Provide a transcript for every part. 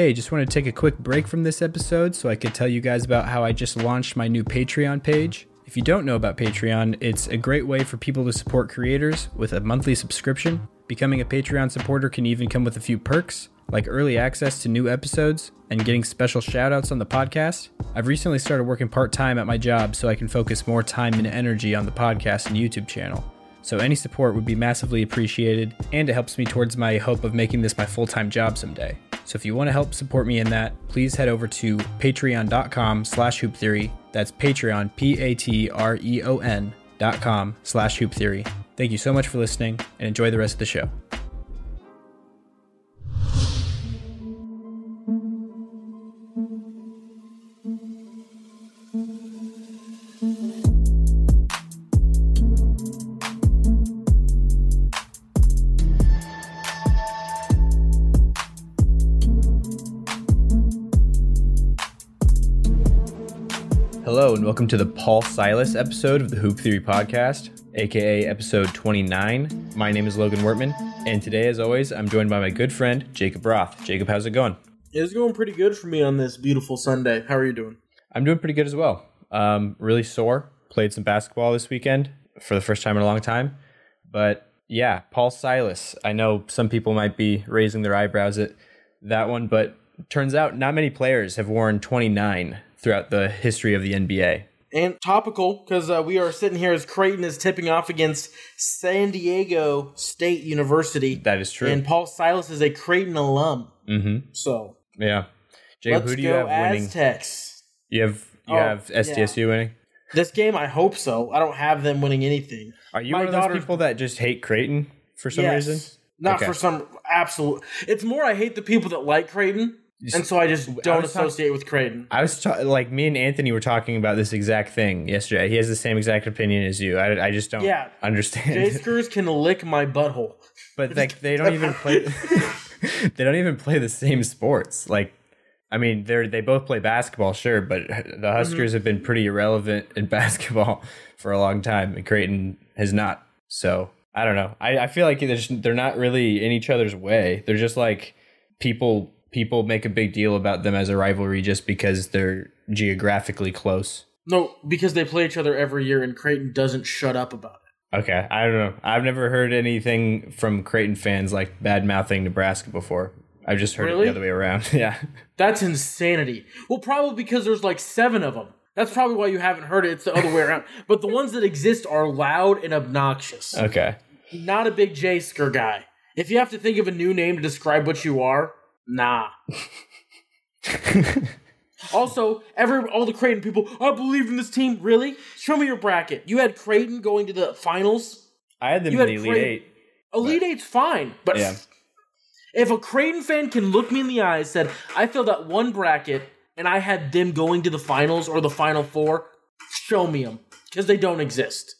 Hey, just want to take a quick break from this episode so I could tell you guys about how I just launched my new Patreon page. If you don't know about Patreon, it's a great way for people to support creators with a monthly subscription. Becoming a Patreon supporter can even come with a few perks, like early access to new episodes and getting special shoutouts on the podcast. I've recently started working part time at my job so I can focus more time and energy on the podcast and YouTube channel. So any support would be massively appreciated, and it helps me towards my hope of making this my full-time job someday. So if you want to help support me in that, please head over to patreon.com slash hoop theory. That's Patreon, P-A-T-R-E-O-N dot com slash hoop theory. Thank you so much for listening and enjoy the rest of the show. Hello, and welcome to the Paul Silas episode of the Hoop Theory Podcast, aka episode 29. My name is Logan Wortman, and today, as always, I'm joined by my good friend, Jacob Roth. Jacob, how's it going? It's going pretty good for me on this beautiful Sunday. How are you doing? I'm doing pretty good as well. Um, really sore. Played some basketball this weekend for the first time in a long time. But yeah, Paul Silas. I know some people might be raising their eyebrows at that one, but turns out not many players have worn 29 throughout the history of the NBA. And topical because uh, we are sitting here as Creighton is tipping off against San Diego State University. That is true. And Paul Silas is a Creighton alum. mm-hmm. So Yeah. Let's who do you go have winning? Aztecs. You have you Oh, have SDSU winning? This game, I hope so. I don't have them winning anything. Are you My one of those people that just hate Creighton for some Yes. reason? Not Okay. for some absolute. It's more I hate the people that like Creighton, and so I just don't talking- associate with Creighton. I was ta- like me and Anthony were talking about this exact thing yesterday. He has the same exact opinion as you. I, I just don't Yeah. understand. J Screws can lick my butthole. but like they don't even play they don't even play the same sports like i mean they're they both play basketball sure but the mm-hmm. huskers have been pretty irrelevant in basketball for a long time and creighton has not so i don't know i, I feel like they're, just, they're not really in each other's way they're just like people people make a big deal about them as a rivalry just because they're geographically close No, because they play each other every year, and Creighton doesn't shut up about it. okay i don't know i've never heard anything from creighton fans like bad mouthing nebraska before i've just heard it the other way around yeah That's insanity. Well, probably because there's like seven of them. That's probably why you haven't heard it. It's the other way around. But the ones that exist are loud and obnoxious. Okay. Not a big J Sker guy. If you have to think of a new name to describe what you are, nah. also, every all the Creighton people, I believe in this team. Really? Show me your bracket. You had Creighton going to the finals. I had them You in had the Elite Creighton- Eight. Elite Eight's fine, but Yeah. if a Creighton fan can look me in the eyes, said I filled out one bracket and I had them going to the finals or the final four, show me them because they don't exist.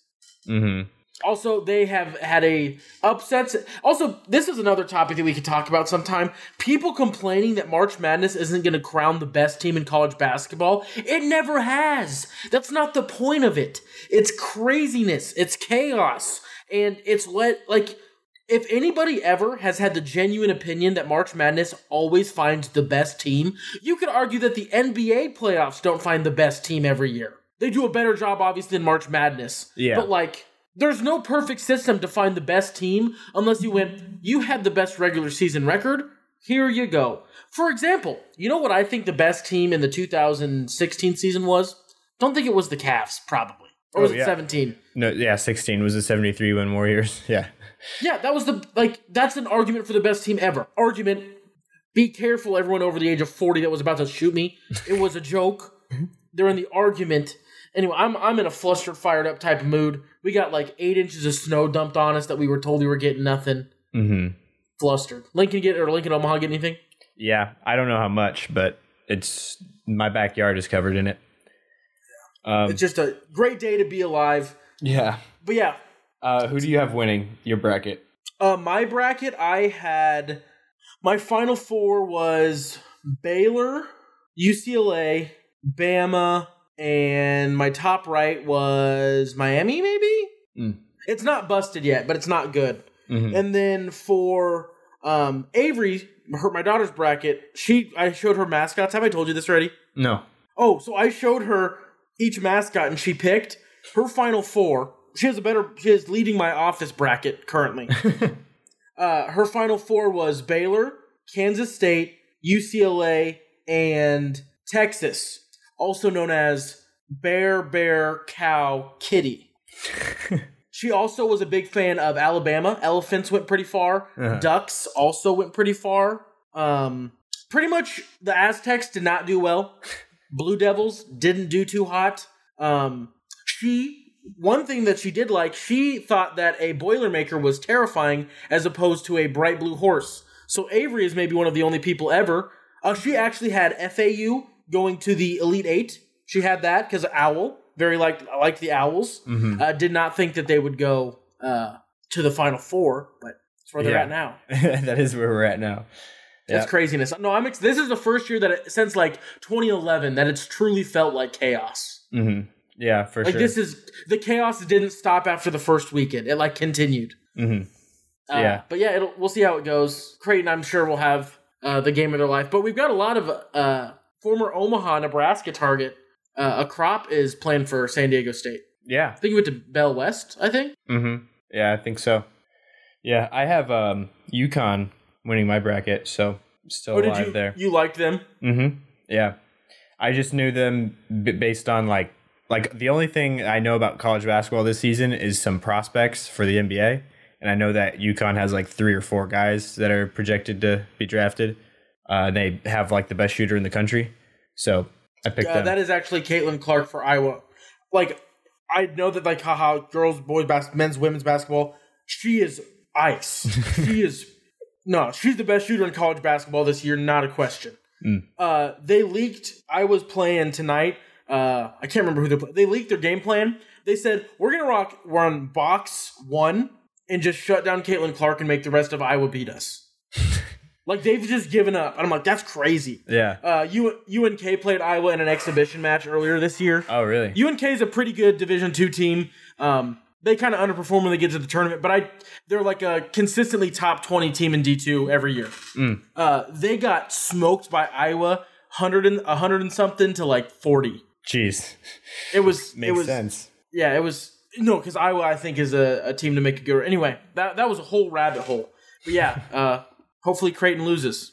Mm-hmm. Also, they have had a upsets. Also, this is another topic that we could talk about sometime. People complaining that March Madness isn't going to crown the best team in college basketball. It never has. That's not the point of it. It's craziness. It's chaos, and it's let like if anybody ever has had the genuine opinion that March Madness always finds the best team, you could argue that the NBA playoffs don't find the best team every year. They do a better job, obviously, than March Madness. Yeah. But like, there's no perfect system to find the best team unless you went, you had the best regular season record. Here you go. For example, you know what I think the best team in the 2016 season was? Don't think it was the Cavs, probably. Or oh, was Oh, it 17? No, yeah, sixteen was the seventy-three win Warriors. Yeah. Yeah, that was the like that's an argument for the best team ever. Argument. Be careful, everyone over the age of forty that was about to shoot me. It was a joke. Mm-hmm. They're in the argument. Anyway, I'm I'm in a flustered, fired up type of mood. We got like eight inches of snow dumped on us that we were told we were getting nothing. Mm-hmm. Flustered. Lincoln get or Lincoln Omaha get anything? Yeah, I don't know how much, but it's my backyard is covered in it. Um, It's just a great day to be alive. yeah. But yeah, Uh, who do you have winning your bracket? Uh, my bracket, I had my final four was Baylor, UCLA, Bama, and my top right was Miami. Maybe Mm. it's not busted yet, but it's not good. Mhm. And then for um, Avery, her my daughter's bracket. She I showed her mascots. Have I told you this already? No. Oh, so I showed her each mascot, and she picked her final four. She has a better. She is leading my office bracket currently. uh, her final four was Baylor, Kansas State, UCLA, and Texas, also known as Bear, Bear, Cow, Kitty. she also was a big fan of Alabama. Elephants went pretty far. Uh-huh. Ducks also went pretty far. Um, pretty much the Aztecs did not do well. Blue Devils didn't do too hot. Um, she one thing that she did like, she thought that a Boilermaker was terrifying as opposed to a bright blue horse. So Avery is maybe one of the only people ever. Uh, she actually had FAU going to the Elite Eight. She had that because Owl very liked liked the Owls. Mhm. Uh, did not think that they would go uh, to the Final Four, but that's where they're Yeah. at now. that is where we're at now. That's Yeah. craziness. No, I'm. Ex- this is the first year that it, since like 2011 that it's truly felt like chaos. hmm Yeah, for Like sure. this is the chaos didn't stop after the first weekend. It like continued. hmm Uh, Yeah. But yeah, it'll, we'll see how it goes. Creighton, I'm sure, will have uh, the game of their life. But we've got a lot of uh, former Omaha, Nebraska target. Uh, Arop is playing for San Diego State. Yeah. I think he went to Bell West. I think. hmm Yeah, I think so. Yeah, I have um UConn winning my bracket, so still What did alive you there. you liked them? hmm Yeah, I just knew them b- based on like like the only thing I know about college basketball this season is some prospects for the NBA, and I know that UConn has like three or four guys that are projected to be drafted. Uh, they have like the best shooter in the country, so I picked that is actually Caitlin Clark for Iowa. Like I know that like haha girls, boys, bas- men's, women's basketball. She is ice. she is no. She's the best shooter in college basketball this year, not a question. Mm. Uh, they leaked. I was playing tonight. Uh, I can't remember who they playing. They leaked their game plan. They said we're gonna rock We're on box one and just shut down Caitlin Clark and make the rest of Iowa beat us. like they've just given up, and I'm like, that's crazy. yeah. Uh, U- UNK played Iowa in an exhibition match earlier this year. Oh, really? UNK is a pretty good Division two team. Um, they kind of underperform when they get to the tournament, but I they're like a consistently top twenty team in D two every year. Mm. Uh, they got smoked by Iowa, hundred and hundred and something to like forty. Jeez, It was makes it was sense. yeah it was no because Iowa I think is a, a team to make a good. Anyway, that that was a whole rabbit hole. But yeah, uh, hopefully Creighton loses.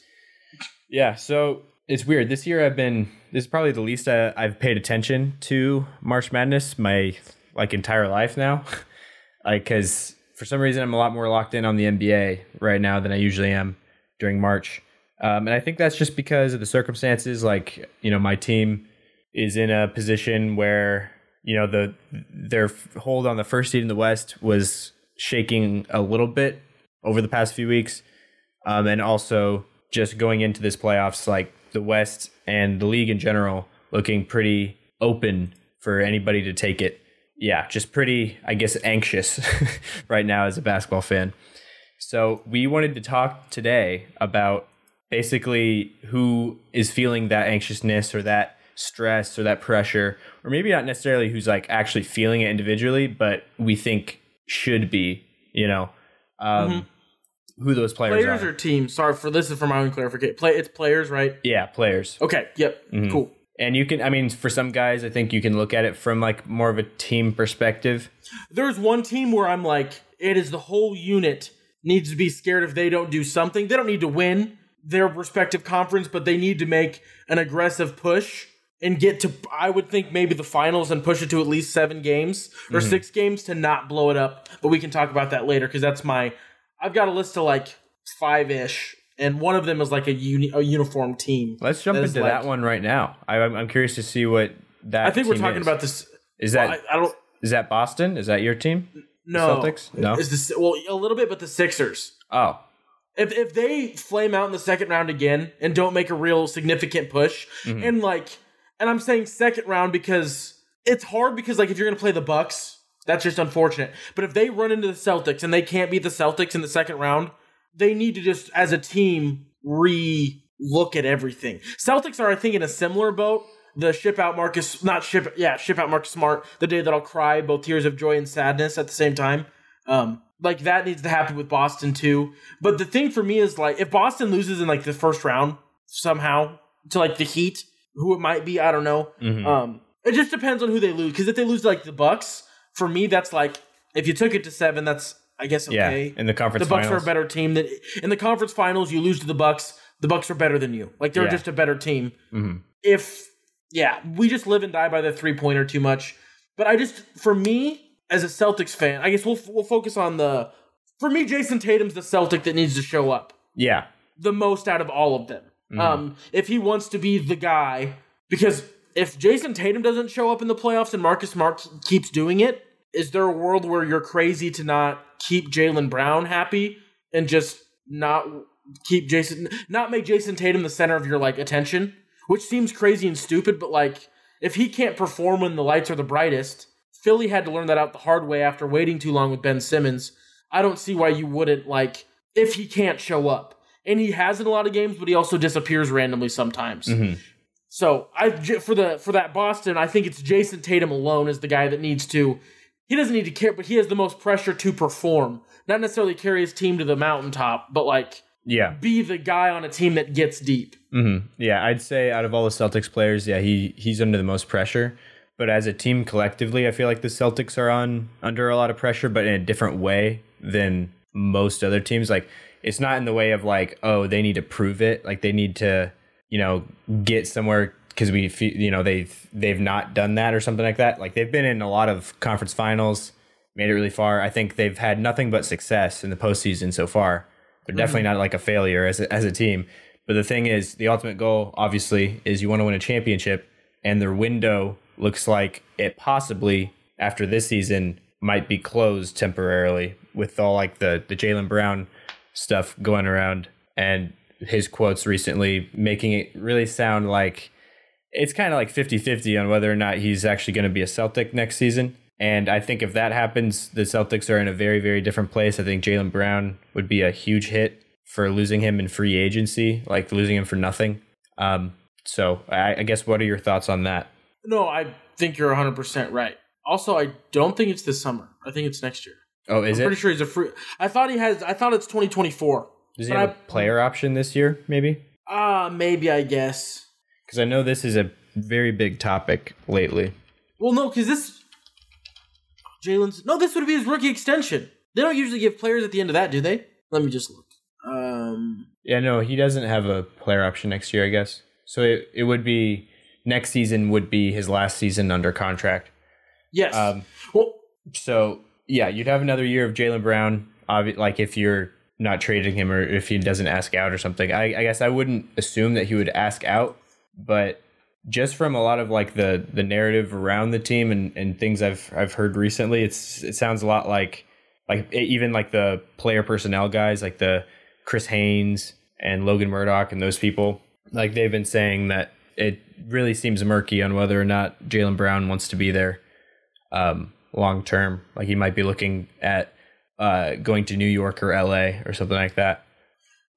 Yeah, so it's weird. This year I've been this is probably the least I, I've paid attention to March Madness my like entire life now. like cuz for some reason I'm a lot more locked in on the NBA right now than I usually am during March. Um, and I think that's just because of the circumstances like, you know, my team is in a position where, you know, the their hold on the first seed in the West was shaking a little bit over the past few weeks. Um, and also just going into this playoffs, like the West and the league in general, looking pretty open for anybody to take it. Yeah, just pretty, I guess, anxious right now as a basketball fan. So we wanted to talk today about basically who is feeling that anxiousness or that stress or that pressure, or maybe not necessarily who's like actually feeling it individually, but we think should be, you know, um, who those players, are. Players are. or teams? Sorry for this is for my own clarification. Play it's players, right? Yeah, players. Okay. Yep. Mm-hmm. Cool. And you can, I mean, for some guys, I think you can look at it from like more of a team perspective. There's one team where I'm like, it is the whole unit needs to be scared if they don't do something. They don't need to win their respective conference, but they need to make an aggressive push and get to, I would think, maybe the finals and push it to at least seven games or six games to not blow it up. But we can talk about that later because that's my, I've got a list of like five ish, and one of them is like a, uni, a uniform team. Let's jump That into like- that one right now. I, I'm I'm curious to see what that. I think we're talking is. about this. Is that I, I don't. is that Boston? Is that your team? No, Celtics? No? Is this well a little bit, but the Sixers. Oh, If if they flame out in the second round again and don't make a real significant push, Mm-hmm. and like, and I'm saying second round because it's hard because like if you're gonna play the Bucks, that's just unfortunate. But if they run into the Celtics and they can't beat the Celtics in the second round, they need to just as a team re look at everything. Celtics are I think in a similar boat. The ship out Marcus, not ship, yeah, ship out Marcus Smart. The day that I'll cry, both tears of joy and sadness at the same time. Um, Like that needs to happen with Boston too. But the thing for me is like if Boston loses in like the first round somehow to like the Heat, who it might be, I don't know. Mhm. Um, it just depends on who they lose. Because if they lose to, like the Bucks, for me that's like if you took it to seven, that's I guess okay. Yeah, in the conference, the Bucks are a better team. That in the conference finals, you lose to the Bucks. The Bucks are better than you. Like they're Yeah. just a better team. Mhm. If yeah, we just live and die by the three pointer too much. But I just for me as a Celtics fan, I guess we'll we'll focus on the. For me, Jayson Tatum's the Celtic that needs to show up Yeah, the most out of all of them. Mm-hmm. Um, if he wants to be the guy, because if Jayson Tatum doesn't show up in the playoffs and Marcus Smart keeps doing it, is there a world where you're crazy to not keep Jaylen Brown happy and just not keep Jayson, not make Jayson Tatum the center of your like attention? Which seems crazy and stupid, but like if he can't perform when the lights are the brightest, Philly had to learn that out the hard way after waiting too long with Ben Simmons. I don't see why you wouldn't like if he can't show up. And he has in a lot of games, but he also disappears randomly sometimes. Mhm. So I for the for that Boston, I think it's Jayson Tatum alone is the guy that needs to. He doesn't need to care, but he has the most pressure to perform. Not necessarily carry his team to the mountaintop, but like yeah. be the guy on a team that gets deep. hmm Yeah, I'd say out of all the Celtics players, yeah, he he's under the most pressure. But as a team collectively, I feel like the Celtics are on under a lot of pressure, but in a different way than most other teams. Like it's not in the way of like, oh, they need to prove it. Like they need to, you know, get somewhere because we, you know, they've they've not done that or something like that. Like they've been in a lot of conference finals, made it really far. I think they've had nothing but success in the postseason so far. They're hmm. definitely not like a failure as a, as a team. But the thing is, the ultimate goal, obviously, is you want to win a championship, and their window looks like it possibly after this season might be closed temporarily with all like the the Jaylen Brown stuff going around and his quotes recently making it really sound like it's kind of like 50-50 on whether or not he's actually going to be a Celtic next season. And I think if that happens, the Celtics are in a very, very different place. I think Jaylen Brown would be a huge hit for losing him in free agency, like losing him for nothing. Um, so I, I guess what are your thoughts on that? No, I think you're 100 percent right. Also, I don't think it's this summer. I think it's next year. Oh, is I'm it? pretty sure he's a free. I thought he has. I thought it's 2024. Does he have I- a player option this year? Maybe Ah, maybe I guess. Because I know this is a very big topic lately. Well, no, because this Jaylen's no, this would be his rookie extension. They don't usually give players at the end of that, do they? Let me just look. Um, Yeah, no, he doesn't have a player option next year, I guess. So it, it would be next season would be his last season under contract. yes. Um, well, so yeah, you'd have another year of Jaylen Brown. Obvi- like if you're not trading him or if he doesn't ask out or something. I, I guess I wouldn't assume that he would ask out, but just from a lot of like the the narrative around the team and, and things I've I've heard recently, it's it sounds a lot like like even like the player personnel guys like the Chris Haynes and Logan Murdock and those people like they've been saying that it really seems murky on whether or not Jaylen Brown wants to be there um, long term. Like he might be looking at uh, going to New York or LA or something like that.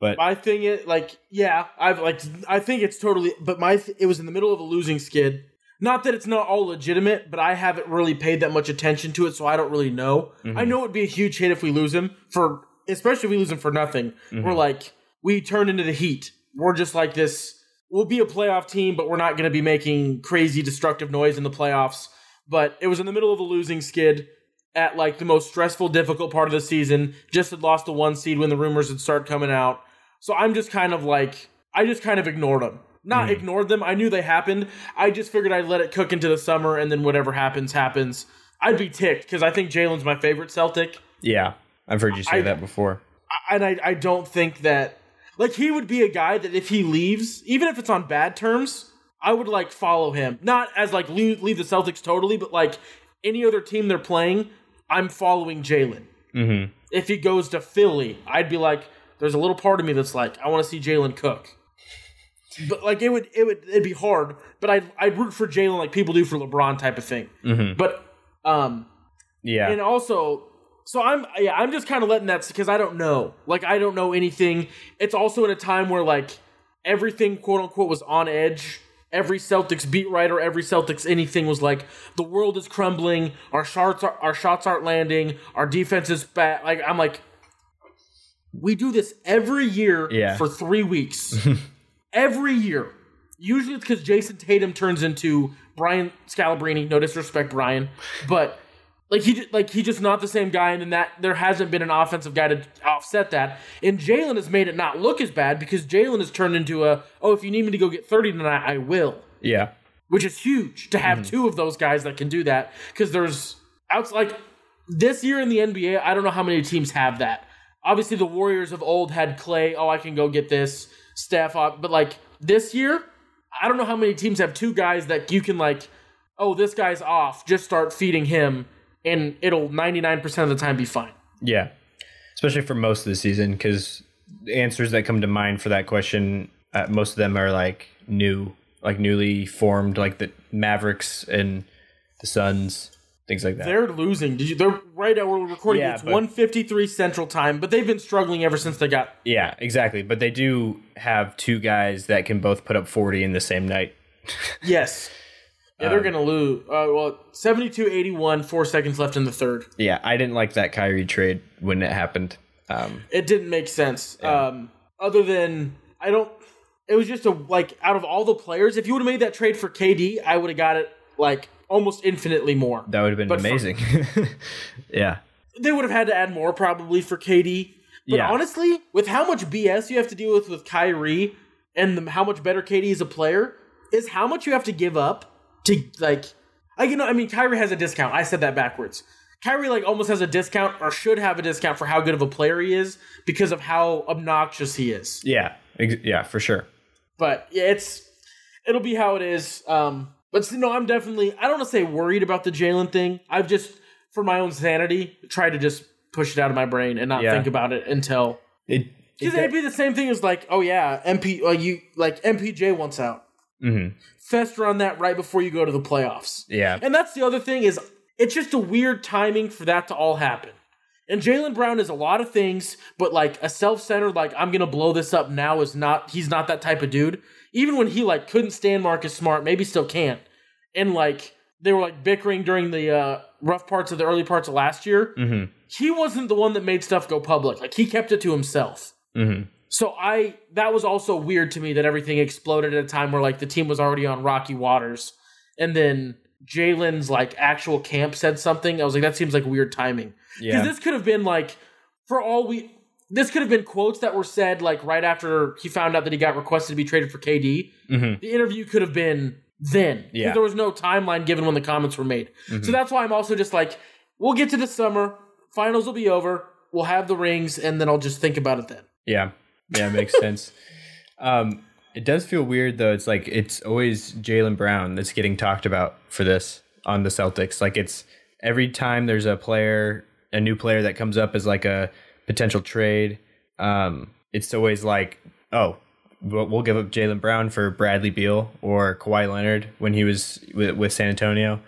But my thing is like, yeah, I've like, I think it's totally. But my, th- it was in the middle of a losing skid. Not that it's not all legitimate, but I haven't really paid that much attention to it, so I don't really know. Mm-hmm. I know it'd be a huge hit if we lose him for, especially if we lose him for nothing. Mm-hmm. We're like, we turned into the Heat. We're just like this. We'll be a playoff team, but we're not going to be making crazy destructive noise in the playoffs. But it was in the middle of a losing skid at like the most stressful, difficult part of the season. Just had lost the one seed when the rumors had started coming out. So I'm just kind of like, I just kind of ignored them. Not ignored them. I knew they happened. I just figured I'd let it cook into the summer, and then whatever happens, happens. I'd be ticked because I think Jaylen's my favorite Celtic, yeah, I've heard you say I- that before. I- and I, I don't think that like he would be a guy that if he leaves, even if it's on bad terms, I would like follow him. Not as like leave, leave the Celtics totally, but like any other team they're playing, I'm following Jaylen. Mm-hmm. If he goes to Philly, I'd be like, there's a little part of me that's like, I want to see Jaylen cook. But like it would, it would, it'd be hard. But I'd, I'd root for Jaylen like people do for LeBron type of thing. Mhm. But um, Yeah, and also so i'm yeah i'm just kind of letting that because i don't know like i don't know anything it's also in a time where like everything quote unquote was on edge every Celtics beat writer, every Celtics anything was like the world is crumbling, our shots are, our shots aren't landing, our defense is bad. Like I'm like, we do this every year Yeah. for three weeks, every year. Usually it's because Jayson Tatum turns into Brian Scalabrine. No disrespect, Brian, but like he like he just not the same guy, and then that there hasn't been an offensive guy to offset that. And Jaylen has made it not look as bad because Jaylen has turned into a oh if you need me to go get thirty tonight I will, Yeah. which is huge to have mm-hmm. two of those guys that can do that because there's outs like this year in the NBA I don't know how many teams have that. Obviously the Warriors of old had Clay oh I can go get this Steph off, but like this year I don't know how many teams have two guys that you can like oh this guy's off just start feeding him and it'll 99% of the time be fine. Yeah. Especially for most of the season, because answers that come to mind for that question, uh, most of them are like new, like newly formed, like the Mavericks and the Suns, things like that. They're losing. Did you? They're right now. We're recording. Yeah, it's one fifty three Central Time, but they've been struggling ever since they got. yeah, exactly. But they do have two guys that can both put up 40 in the same night. Yes. Yeah, they're gonna lose. Uh, well, 72-81, Four seconds left in the third. Yeah, I didn't like that Kyrie trade when it happened. Um, It didn't make sense. Um, other than I don't. It was just a like out of all the players, if you would have made that trade for KD, I would have got it like almost infinitely more. that would have been But for- amazing. yeah. they would have had to add more probably for KD. But Yeah. honestly, with how much BS you have to deal with with Kyrie and the, how much better KD is a player, is how much you have to give up to like. I you know I mean Kyrie has a discount. I said that backwards. Kyrie like almost has a discount or should have a discount for how good of a player he is because of how obnoxious he is. Yeah. Ex- yeah, for sure. But yeah, it's it'll be how it is. Um, but no, I'm definitely I don't want to say worried about the Jaylen thing. I've just for my own sanity tried to just push it out of my brain and not Yeah. think about it until It, because it'd be the same thing as like oh yeah MP uh, you like MPJ wants out. Mhm. Fester on that right before you go to the playoffs. Yeah. And that's the other thing is it's just a weird timing for that to all happen. And Jaylen Brown is a lot of things, but like a self-centered, like I'm gonna blow this up now is not he's not that type of dude. Even when he like couldn't stand Marcus Smart, maybe still can't. And like they were like bickering during the uh, rough parts of the early parts of last year. hmm He wasn't the one that made stuff go public. Like he kept it to himself. hmm So I that was also weird to me that everything exploded at a time where like the team was already on rocky waters, and then Jaylen's like actual camp said something. I was like, that seems like weird timing because Yeah. this could have been like for all we. This could have been quotes that were said like right after he found out that he got requested to be traded for KD. hmm The interview could have been then Yeah. there was no timeline given when the comments were made. So that's why I'm also just like, we'll get to the summer, finals will be over, we'll have the rings, and then I'll just think about it then. Yeah, yeah, it makes sense. Um, it does feel weird though. It's like it's always Jaylen Brown that's getting talked about for this on the Celtics. Like it's every time there's a player, a new player that comes up as like a potential trade. Um, it's always like, oh, we'll, we'll give up Jaylen Brown for Bradley Beal or Kawhi Leonard when he was with, with San Antonio.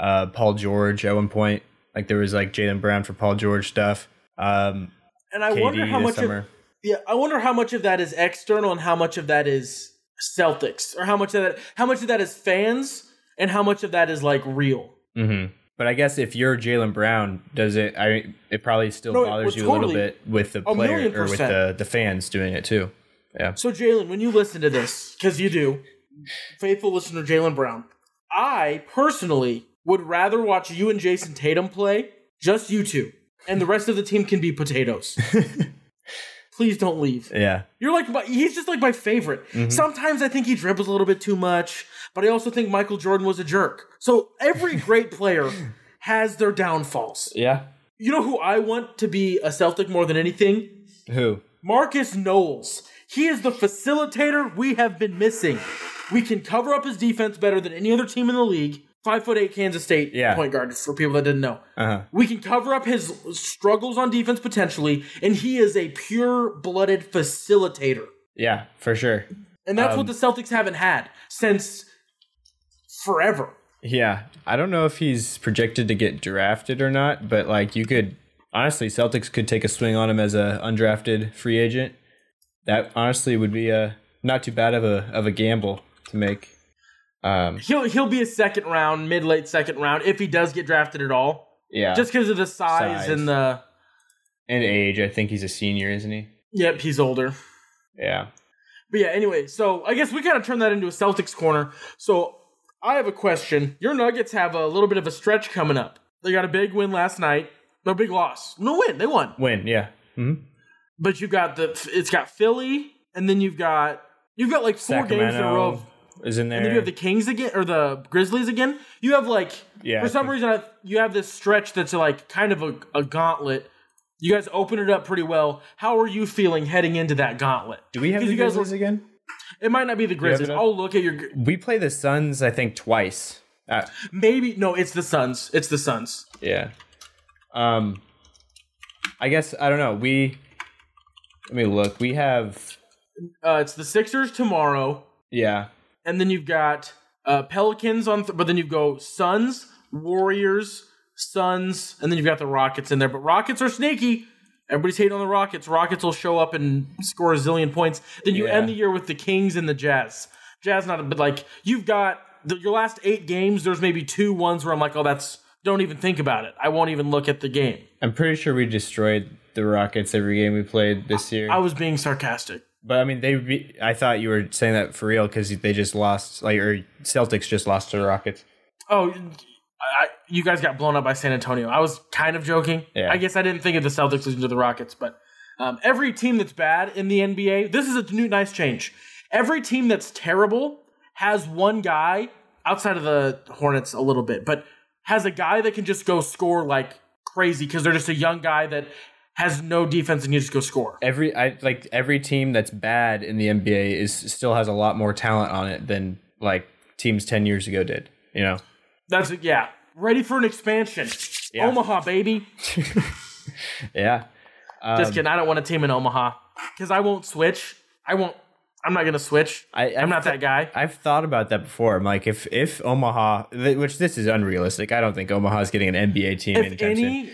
Uh, Paul George at one point, like there was like Jaylen Brown for Paul George stuff. Um, And I KD wonder how much summer. of yeah, I wonder how much of that is external and how much of that is Celtics, or how much of that how much of that is fans and how much of that is like real. hmm But I guess if you're Jaylen Brown, does it? I it probably still No, bothers you a little bit with the player or with the the fans doing it too. Yeah. So Jaylen, when you listen to this, because you do, faithful listener Jaylen Brown, I personally would rather watch you and Jayson Tatum play, just you two, and the rest of the team can be potatoes. Please don't leave. Yeah. You're like my, he's just like my favorite. Mm-hmm. Sometimes I think he dribbles a little bit too much, but I also think Michael Jordan was a jerk. So every great player has their downfalls. Yeah. You know who I want to be a Celtic more than anything? Who? Markquis Nowell. He is the facilitator we have been missing. We can cover up his defense better than any other team in the league. Five foot eight Kansas State Yeah. point guard for people that didn't know. Uh huh. We can cover up his struggles on defense potentially, and he is a pure blooded facilitator. Yeah, for sure. And that's Um, what the Celtics haven't had since forever. Yeah. I don't know if he's projected to get drafted or not, but like you could honestly, Celtics could take a swing on him as a undrafted free agent. That honestly would be a not too bad of a of a gamble to make. Um, He'll he'll be a second round, mid late second round if he does get drafted at all, yeah, just because of the size, Size. and the. and age. I think he's a senior, isn't he? Yep, he's older. Yeah. But yeah, anyway, so I guess we kind of turn that into a Celtics corner. So I have a question. Your Nuggets have a little bit of a stretch coming up. They got a big win last night. No big loss. No win. They won. Win. Yeah. hmm But you've got the it's got Philly, and then you've got you've got like four games in a row. Sacramento is in there. And then you have the Kings again or the Grizzlies again. You have like Yeah, for some reason I, you have this stretch that's like kind of a, a gauntlet. You guys open it up pretty well. How are you feeling heading into that gauntlet? Do we have the you guys Grizzlies again? It might not be the Grizzlies. I'll look at your We play the Suns, I think, twice. Uh, maybe no. It's the Suns. It's the Suns. yeah. Um, I guess I don't know. We let me look. We have Uh, it's the Sixers tomorrow, yeah. and then you've got uh, Pelicans on. Th- but then you go Suns, Warriors, Suns, and then you've got the Rockets in there. But Rockets are sneaky. Everybody's hating on the Rockets. Rockets will show up and score a zillion points. Then you Yeah. end the year with the Kings and the Jazz. Jazz not, but like you've got the, your last eight games. There's maybe two ones where I'm like, oh, that's don't even think about it. I won't even look at the game. I'm pretty sure we destroyed the Rockets every game we played this year. I was being sarcastic. but I mean, they. Be, I thought you were saying that for real because they just lost, like, or Celtics just lost to the Rockets. Oh, I, you guys got blown up by San Antonio. I was kind of joking. Yeah. I guess I didn't think of the Celtics losing to the Rockets, but um, every team that's bad in the NBA, this is a new nice change. Every team that's terrible has one guy outside of the Hornets a little bit, but has a guy that can just go score like crazy because they're just a young guy that has no defense and you just go score. Every I like every team that's bad in the NBA is still has a lot more talent on it than like teams ten years ago did. You know. That's yeah. Ready for an expansion. Yeah. Omaha, baby. Yeah. Um, Just kidding. I don't want a team in Omaha because I won't switch. I won't. I'm not gonna switch. I, I'm not that guy. I've thought about that before. I'm like, if if Omaha, th- which this is unrealistic, I don't think Omaha is getting an NBA team If any,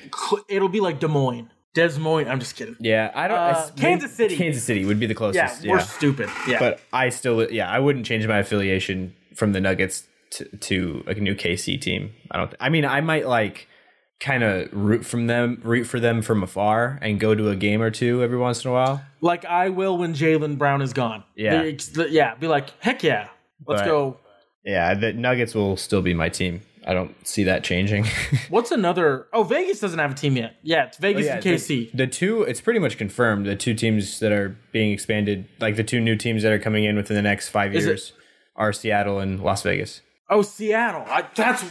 it'll be like Des Moines. Des Moines. I'm just kidding. Yeah, I don't. Uh, s- Kansas City. Kansas City would be the closest. Yeah, closest. we're Yeah, stupid. Yeah, but I still, yeah, I wouldn't change my affiliation from the Nuggets to, to like a new KC team. I don't. Th- I mean, I might like kind of root from them, root for them from afar, and go to a game or two every once in a while. like I will when Jaylen Brown is gone. Yeah. The- ex- the- yeah. Be like, heck yeah, let's But- go. Yeah, the Nuggets will still be my team. I don't see that changing. What's another? Oh, Vegas doesn't have a team yet. Yeah, it's Vegas Oh, Yeah, and KC. The, the two, it's pretty much confirmed. The two teams that are being expanded, like the two new teams that are coming in within the next five Is it- years, are Seattle and Las Vegas. Oh, Seattle. I, that's.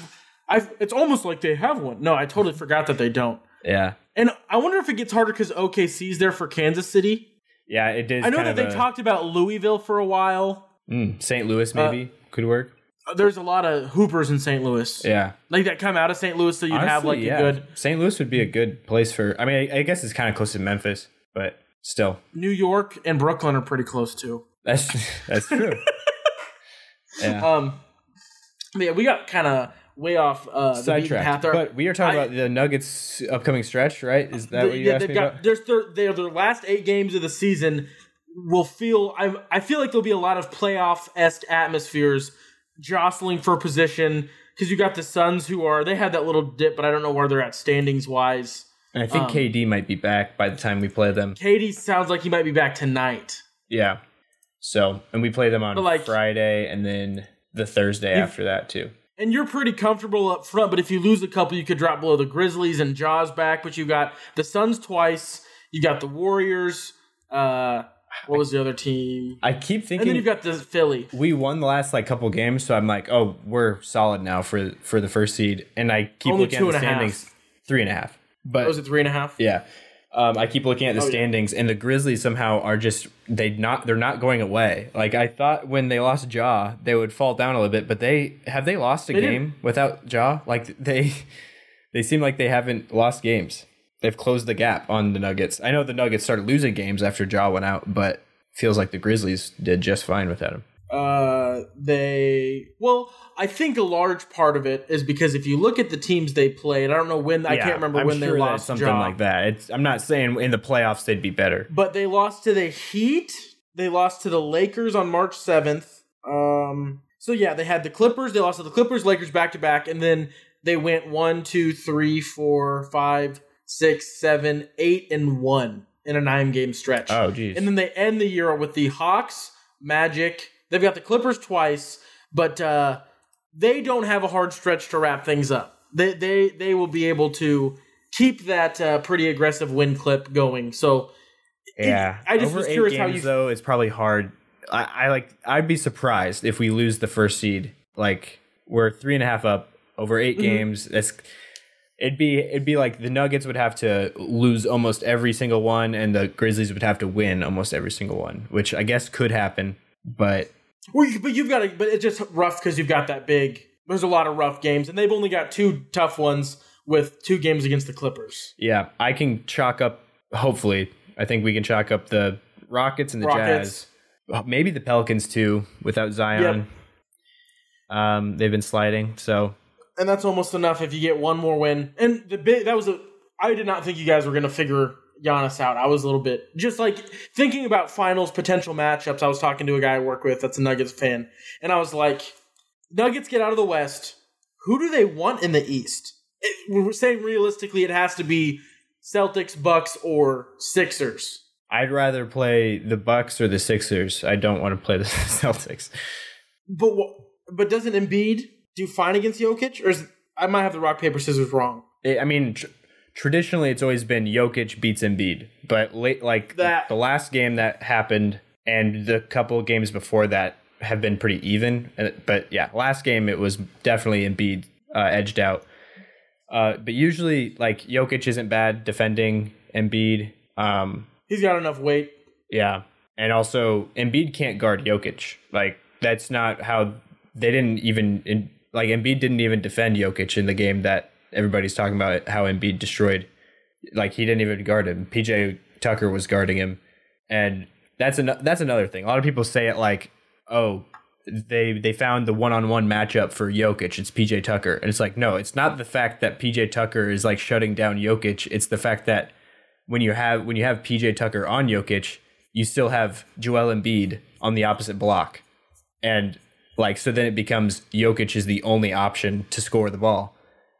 I. It's almost like they have one. No, I totally forgot that they don't. Yeah, And I wonder if it gets harder because OKC's there for Kansas City. yeah, it did. I know that they a- talked about Louisville for a while. Mm, St. Louis maybe could work. Uh, There's a lot of hoopers in St. Louis, Yeah, like that come out of St. Louis, so you'd have like yeah. a good St. Louis would be a good place for. I mean, I, I guess it's kind of close to Memphis, but still, New York and Brooklyn are pretty close too. that's that's true. yeah, Um, yeah, we got kind of way off uh, the path sidetracked. But we are talking I- about the Nuggets' upcoming stretch, right? Is that what you yeah, asked they've me got about? there's their, their their last eight games of the season will feel. I I feel like there'll be a lot of playoff esque atmospheres jostling for position because you got the Suns who are they had that little dip, but I don't know where they're at standings wise. And I think um, KD might be back by the time we play them. KD sounds like he might be back tonight. Yeah. So, and we play them on like- Friday and then the Thursday after that too. And you're pretty comfortable up front, but if you lose a couple, you could drop below the Grizzlies and Ja's back. But you've got the Suns twice. You got the Warriors. Uh, what was the other team? I keep And thinking then you've got the Philly. we won the last like couple games, so I'm like, oh, we're solid now for for the first seed. And I keep Only looking at the and a half. standings, three and a half. But Was it three and a half? yeah, um, I keep looking at the Oh, yeah. standings, and the Grizzlies somehow are just they not they're not going away. Like I thought when they lost Ja, they would fall down a little bit, but they have they lost a They game without Ja? Like they they seem like they haven't lost games. They've closed the gap on the Nuggets. I know the Nuggets started losing games after Ja went out, but feels like the Grizzlies did just fine without him. Uh, they well, I think a large part of it is because if you look at the teams they played, I don't know when I can't remember I'm when sure they lost something Ja, like that. It's I'm not saying in the playoffs they'd be better. but they lost to the Heat. They lost to the Lakers on March seventh. Um, So yeah, they had the Clippers. They lost to the Clippers, Lakers back to back, and then they went one, two, three, four, five, six, seven, eight, and one in a nine game stretch. Oh, geez. And then they end the year with the Hawks, Magic. They've got the Clippers twice, but uh, they don't have a hard stretch to wrap things up. They they they will be able to keep that uh, pretty aggressive win clip going. So yeah, I just Over was eight curious how games, you- though. It's probably hard. I, I like. I'd be surprised if we lose the first seed. Like we're three and a half up over 8 Mm-hmm. games. That's it'd be it'd be like the Nuggets would have to lose almost every single one, and the Grizzlies would have to win almost every single one, which I guess could happen. But Well, you, but you've got to, but it's just rough because you've got that big. There's a lot of rough games, and they've only got two tough ones with two games against the Clippers. yeah, I can chalk up. Hopefully, I think we can chalk up the Rockets and the Rockets. Jazz. Maybe the Pelicans too, without Zion. Um, they've been sliding, so And that's almost enough if you get one more win. And the big that was a. I did not think you guys were going to figure Giannis out. I was a little bit just like thinking about finals potential matchups. I was talking to a guy I work with that's a Nuggets fan, and I was like, Nuggets get out of the West. Who do they want in the East? It, we're saying realistically, it has to be Celtics, Bucks, or Sixers. I'd rather play the Bucks or the Sixers. I don't want to play the Celtics. But but doesn't Embiid do fine against Jokic? Or is, I might have the rock paper scissors wrong. I mean, traditionally it's always been Jokic beats Embiid, but late like That- the last game that happened and the couple of games before that have been pretty even. Uh, But yeah, last game it was definitely Embiid uh, edged out. Uh, but usually, like Jokic isn't bad defending Embiid. Um, He's got enough weight. Yeah. And also Embiid can't guard Jokic. Like that's not how they didn't even in, like Embiid didn't even defend Jokic in the game that everybody's talking about how Embiid destroyed. Like he didn't even guard him. PJ Tucker was guarding him. And that's an, that's another thing. A lot of people say it like, "Oh, they they found the one-on-one matchup for Jokic. It's PJ Tucker." And it's like, "No, it's not the fact that PJ Tucker is like shutting down Jokic. It's the fact that when you have when you have PJ Tucker on Jokic, you still have Joel Embiid on the opposite block, and like so then it becomes Jokic is the only option to score the ball,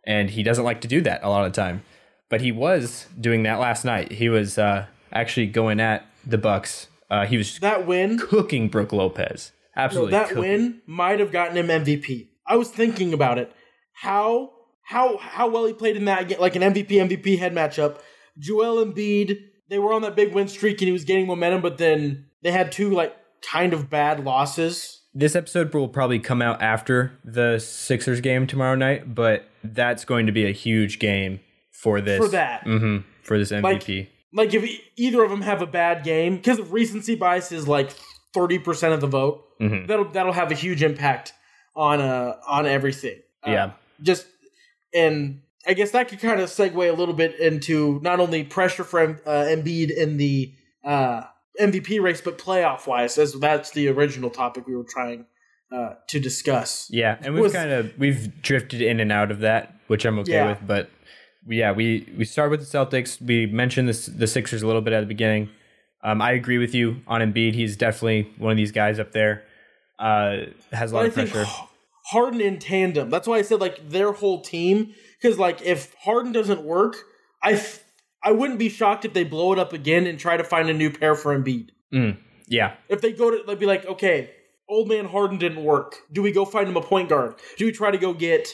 and he doesn't like to do that a lot of the time, but he was doing that last night. He was uh, actually going at the Bucks. Uh, he was That win, cooking Brook Lopez. Absolutely, that cooking. win might have gotten him MVP. I was thinking about it. How how how well he played in that like an MVP MVP head matchup. Joel Embiid, they were on that big win streak and he was gaining momentum, but then they had two like kind of bad losses. This episode will probably come out after the Sixers game tomorrow night, but that's going to be a huge game for this For that. hmm for this MVP. Like if e- either of them have a bad game, because recency bias is like thirty percent of the vote, Mhm. that'll that'll have a huge impact on uh on everything. Uh, yeah, just and I guess that could kind of segue a little bit into not only pressure for M- uh, Embiid in the uh, MVP race, but playoff wise, as that's the original topic we were trying uh, to discuss. yeah, and we've was- kind of we've drifted in and out of that, which I'm okay Yeah. with. But yeah, we we start with the Celtics. We mentioned this the Sixers a little bit at the beginning. Um, I agree with you on Embiid. He's definitely one of these guys up there. Uh, has a lot of pressure. Harden in tandem. That's why I said like their whole team. Because like if Harden doesn't work, I f- I wouldn't be shocked if they blow it up again and try to find a new pair for Embiid. Mm, yeah, If they go to, they'd be like, okay, old man Harden didn't work. Do we go find him a point guard? Do we try to go get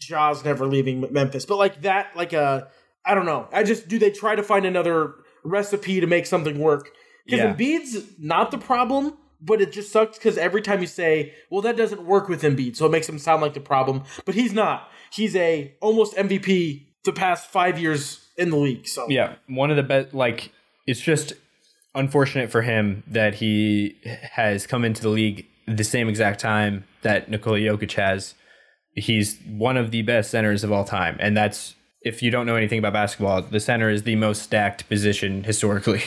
Ja's never leaving Memphis? But like that, like a, I don't know. I just do they try to find another recipe to make something work? Because Yeah. Embiid's not the problem, but it just sucks because every time you say, well, that doesn't work with Embiid, so it makes him sound like the problem. But he's not. He's a almost MVP the past five years in the league. So yeah. One of the best. Like it's just unfortunate for him that he has come into the league the same exact time that Nikola Jokic has. He's one of the best centers of all time, and that's if you don't know anything about basketball, the center is the most stacked position historically,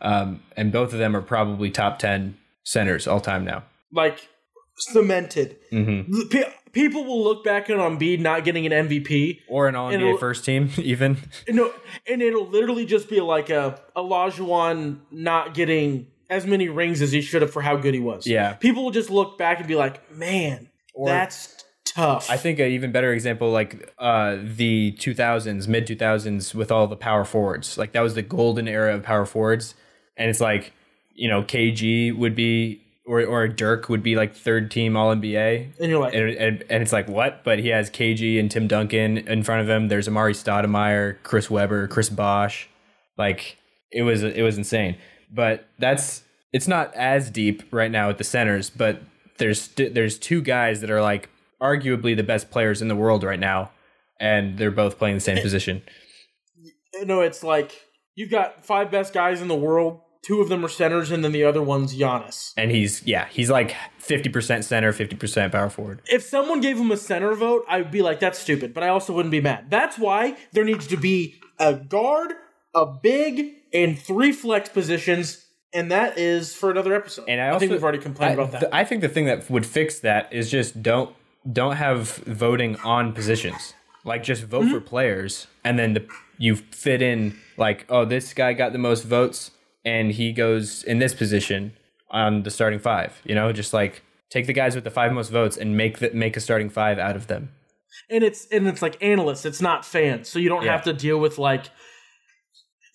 um, and both of them are probably top ten centers all time now. like cemented. hmm The pe- People will look back on Embiid not getting an MVP, Or an All NBA first team, even. and, it'll- and it'll literally just be like a Olajuwon not getting as many rings as he should have for how good he was. Yeah. People will just look back and be like, man, that's tough. I think an even better example, like uh, the 2000s, mid 2000s, with all the power forwards. Like that was the golden era of power forwards, and it's like you know KG would be or or Dirk would be like third team All NBA, and you're like, and, and and it's like what? But he has KG and Tim Duncan in front of him. There's Amar'e Stoudemire, Chris Webber, Chris Bosh. Like it was it was insane. But that's it's not as deep right now at the centers, but there's there's two guys that are like arguably the best players in the world right now, and they're both playing the same position. no, it's like you've got five best guys in the world. Two of them are centers, and then the other one's Giannis. And he's yeah, he's like fifty percent center, fifty percent power forward. If someone gave him a center vote, I'd be like, that's stupid. But I also wouldn't be mad. That's why there needs to be a guard, a big, and three flex positions, and that is for another episode. And I, I also, think we've already complained I, about that. th- I think the thing that would fix that is just don't don't have voting on positions. Like just vote Mm-hmm. for players, and then the you fit in like, oh, this guy got the most votes, and he goes in this position on the starting five. You know, just like take the guys with the five most votes and make the, make a starting five out of them. and it's and it's like analysts, it's not fans, so you don't Yeah. have to deal with like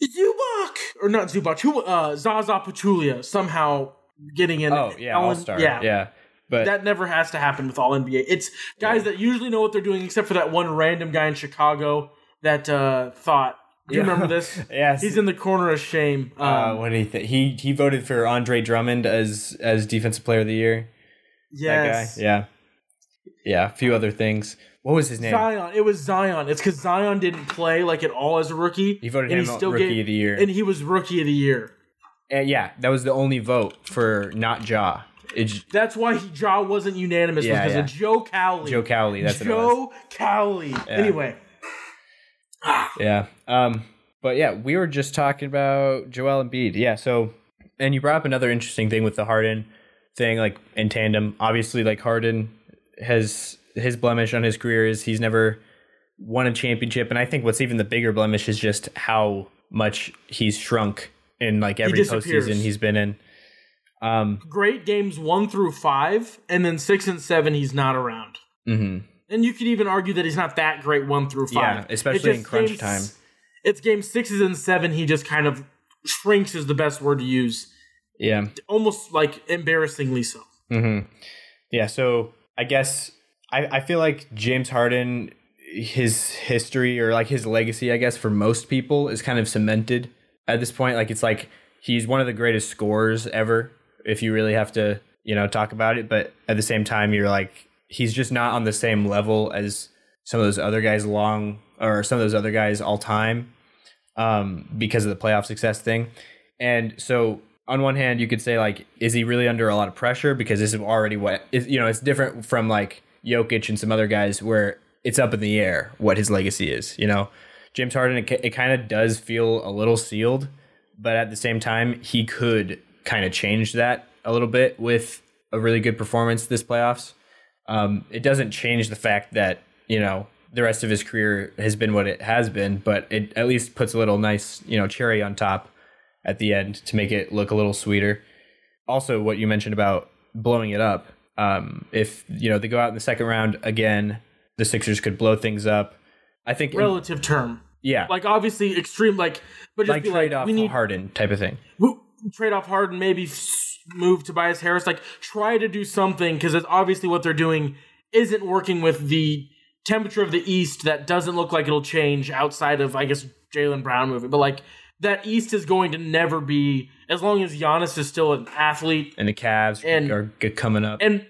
Zubac or not Zubac, who uh, Zaza Pachulia somehow getting in. Oh yeah, All- all star. Yeah, yeah. But that never has to happen with all NBA. It's guys that usually know what they're doing, except for that one random guy in Chicago that uh, thought. Do you Yeah. remember this? Yes. he's in the corner of shame. Um, uh, what do you think? He he voted for Andre Drummond as as defensive player of the year. yes. Yeah. Yeah. A few other things. What was his name? Zion. It was Zion. It's because Zion didn't play like at all as a rookie. He voted and him he still rookie gave- of the year. and he was rookie of the year. Uh, yeah, that was the only vote for not Ja. It's That's why he, Ja wasn't unanimous Yeah, because yeah. of Joe Cowley. Joe Cowley. That's it. Joe Cowley. Anyway, Yeah. Um. But yeah, we were just talking about Joel Embiid. Yeah. So, and you brought up another interesting thing with the Harden thing, like in tandem. Obviously, like Harden has his blemish on his career is he's never won a championship, and I think what's even the bigger blemish is just how much he's shrunk in like every disappears. postseason he's been in. Um. great games one through five, and then six and seven, he's not around. mhm. And you could even argue that he's not that great one through Yeah, five. especially in crunch time. It's game sixes and seven. He just kind of shrinks is the best word to use. Yeah. Almost like embarrassingly so. hmm Yeah, so I guess I, I feel like James Harden, his history or like his legacy, I guess, for most people is kind of cemented at this point. Like it's like he's one of the greatest scorers ever, if you really have to, you know, talk about it. But at the same time, you're like, he's just not on the same level as some of those other guys long or some of those other guys all time um, because of the playoff success thing. And so, on one hand, you could say like, is he really under a lot of pressure because this is already what is you know it's different from like Jokic and some other guys where it's up in the air what his legacy is. You know, James Harden, it, it kind of does feel a little sealed, but at the same time, he could kind of change that a little bit with a really good performance this playoffs. Um, it doesn't change the fact that you know the rest of his career has been what it has been, but it at least puts a little nice you know cherry on top at the end to make it look a little sweeter. Also, what you mentioned about blowing it up. Um, if you know they go out in the second round again, the Sixers could blow things up. I think, Relative term. yeah, Like obviously extreme. Like, but just like be trade like, off we need Harden type of thing. Who- trade off Harden, maybe move Tobias Harris. Like, try to do something because it's obviously what they're doing isn't working with the temperature of the East. That doesn't look like it'll change outside of I guess Jaylen Brown moving, but like that East is going to never be as long as Giannis is still an athlete And the Cavs And- are good coming up. and.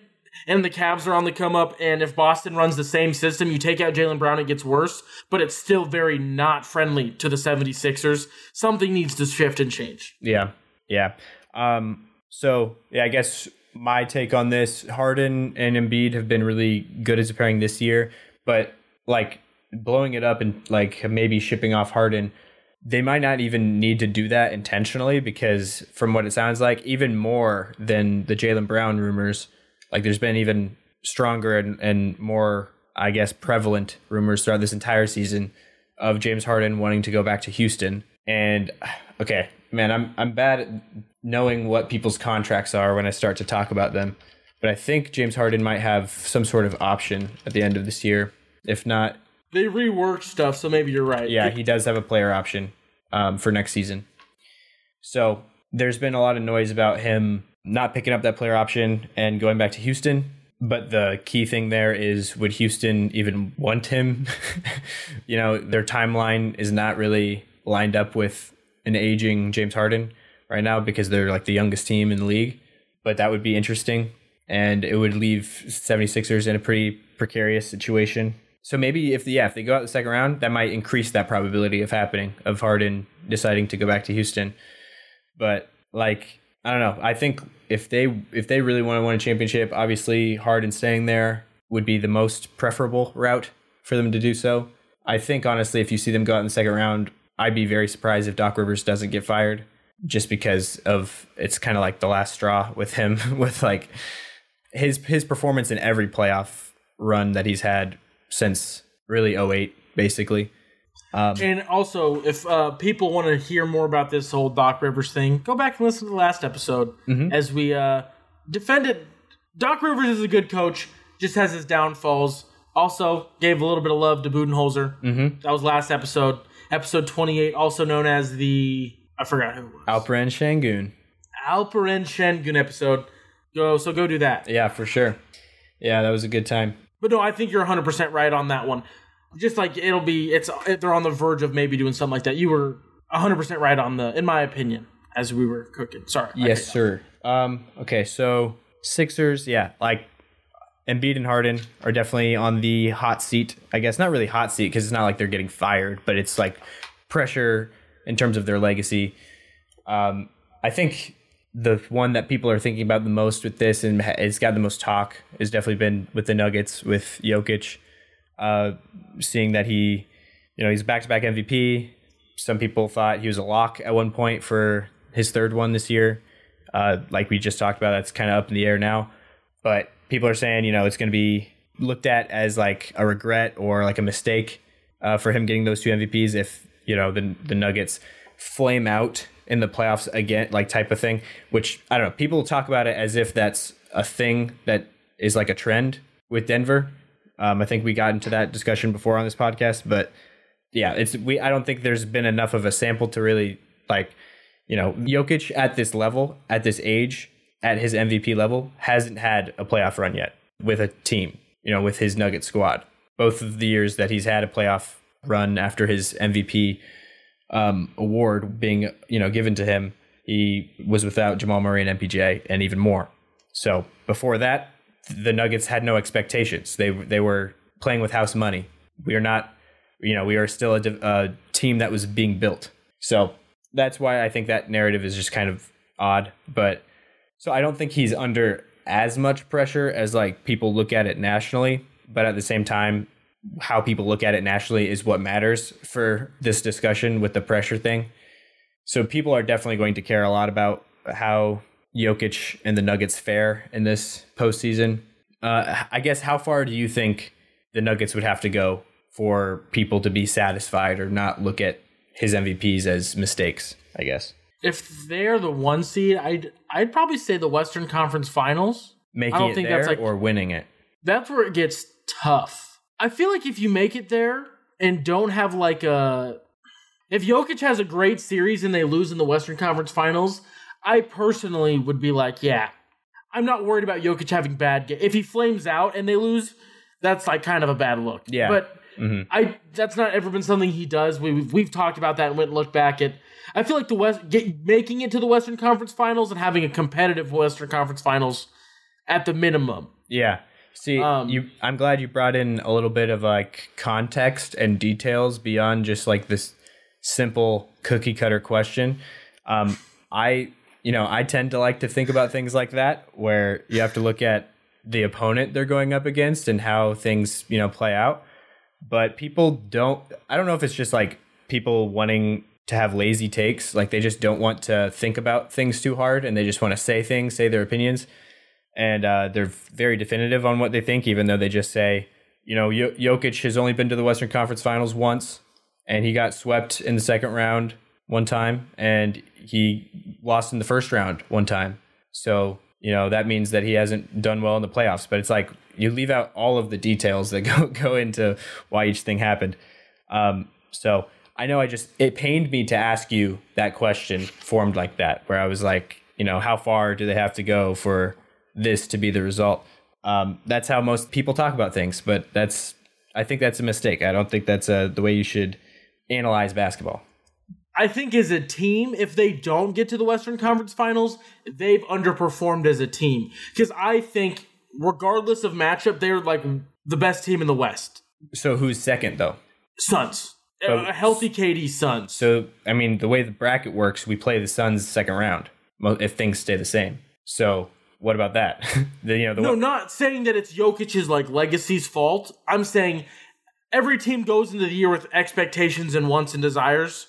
And the Cavs are on the come up, and if Boston runs the same system, you take out Jaylen Brown, it gets worse, but it's still very not friendly to the 76ers. Something needs to shift and change. Yeah, yeah. Um, so yeah, I guess my take on this: Harden and Embiid have been really good as a pairing this year, but like blowing it up and like maybe shipping off Harden, they might not even need to do that intentionally because from what it sounds like, even more than the Jaylen Brown rumors, like there's been even stronger and, and more, I guess, prevalent rumors throughout this entire season of James Harden wanting to go back to Houston. And okay, man, I'm I'm bad at knowing what people's contracts are when I start to talk about them. But I think James Harden might have some sort of option at the end of this year. If not, They reworked stuff, so maybe you're right. yeah, he does have a player option um, for next season. So there's been a lot of noise about him not picking up that player option and going back to Houston. But the key thing there is would Houston even want him? you know, their timeline is not really lined up with an aging James Harden right now because they're like the youngest team in the league. But that would be interesting. And it would leave 76ers in a pretty precarious situation. So maybe if the, yeah, if they go out the second round, that might increase that probability of happening of Harden deciding to go back to Houston. But like I don't know. I think if they if they really want to win a championship, obviously Harden staying there would be the most preferable route for them to do so. I think honestly, if you see them go out in the second round, I'd be very surprised if Doc Rivers doesn't get fired, just because of it's kind of like the last straw with him with like his his performance in every playoff run that he's had since really 08 basically. And also, if uh, people want to hear more about this whole Doc Rivers thing, go back and listen to the last episode as we uh, defended. Doc Rivers is a good coach, just has his downfalls. Also, gave a little bit of love to Budenholzer. Mm-hmm. That was last episode, episode 28, also known as the. I forgot who it was. Alperen Shangoon. Alperen Shengun episode. Go, so go do that. Yeah, for sure. Yeah, that was a good time. But no, I think you're 100% right on that one. Just like it'll be, it's they're on the verge of maybe doing something like that. You were 100% right on the, in my opinion, as we were cooking. Sorry. Yes, sir. Um, okay, so Sixers, yeah, like Embiid and Harden are definitely on the hot seat. I guess not really hot seat because it's not like they're getting fired, but it's like pressure in terms of their legacy. Um, I think the one that people are thinking about the most with this and it's got the most talk has definitely been with the Nuggets with Jokic. Uh, seeing that he, you know, he's back to back MVP. Some people thought he was a lock at one point for his third one this year. Uh, like we just talked about, that's kind of up in the air now. But people are saying, you know, it's going to be looked at as like a regret or like a mistake uh, for him getting those two MVPs if, you know, the, the Nuggets flame out in the playoffs again, like type of thing, which I don't know. People talk about it as if that's a thing that is like a trend with Denver. Um, I think we got into that discussion before on this podcast, but yeah, it's we. I don't think there's been enough of a sample to really like, you know, Jokic at this level, at this age, at his MVP level, hasn't had a playoff run yet with a team. You know, with his Nugget squad. Both of the years that he's had a playoff run after his MVP um, award being you know given to him, he was without Jamal Murray and MPJ, and even more. So before that, the Nuggets had no expectations. They they were playing with house money. We are not, you know, we are still a, a team that was being built. So that's why I think that narrative is just kind of odd. But so I don't think he's under as much pressure as like people look at it nationally. But at the same time, how people look at it nationally is what matters for this discussion with the pressure thing. So people are definitely going to care a lot about how Jokic and the Nuggets fare in this postseason. Uh, I guess how far do you think the Nuggets would have to go for people to be satisfied or not look at his MVPs as mistakes? I guess If they're the one seed, I'd I'd probably say the Western Conference Finals. making don't it think there that's like- or winning it. That's where it gets tough. I feel like if you make it there and don't have like a if Jokic has a great series and they lose in the Western Conference Finals, I personally would be like, yeah, I'm not worried about Jokic having bad. Ga- if he flames out and they lose, that's like kind of a bad look. Yeah. but mm-hmm. I that's not ever been something he does. We, we've we've talked about that and went and looked back at. I feel like the West get, making it to the Western Conference Finals and having a competitive Western Conference Finals at the minimum. Yeah. See, Um, you. I'm glad you brought in a little bit of like context and details beyond just like this simple cookie cutter question. Um, I, you know, I tend to like to think about things like that, where you have to look at the opponent they're going up against and how things, you know, play out. But people don't. I don't know if it's just like people wanting to have lazy takes, like they just don't want to think about things too hard, and they just want to say things, say their opinions and uh, they're very definitive on what they think, even though they just say, you know, Yo- Jokic has only been to the Western Conference Finals once, and he got swept in the second round one time, and he lost in the first round one time. So you know that means that he hasn't done well in the playoffs. But it's like you leave out all of the details that go go into why each thing happened. Um, so I know I just it pained me to ask you that question formed like that, where I was like, you know, how far do they have to go for this to be the result? Um, that's how most people talk about things, but that's I think that's a mistake. I don't think that's uh, the way you should analyze basketball. I think as a team, if they don't get to the Western Conference Finals, they've underperformed as a team. Because I think, regardless of matchup, they're like the best team in the West. So who's second though? Suns. a healthy KD Suns. So I mean, the way the bracket works, we play the Suns second round if things stay the same. So what about that? the, you know, the no, one- not saying that it's Jokic's like legacy's fault. I'm saying every team goes into the year with expectations and wants and desires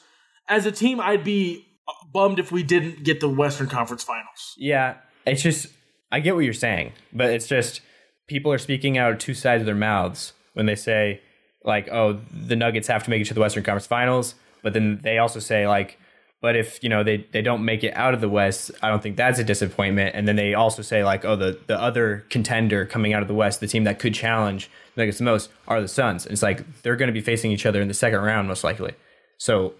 as a team, I'd be uh, bummed if we didn't get the Western Conference Finals. Yeah, it's just I get what you're saying, but it's just people are speaking out of two sides of their mouths when they say like, "Oh, the Nuggets have to make it to the Western Conference Finals," but then they also say like, "But if you know they they don't make it out of the West, I don't think that's a disappointment." And then they also say like, "Oh, the the other contender coming out of the West, the team that could challenge Nuggets the most, are the Suns." And it's like they're going to be facing each other in the second round most likely. So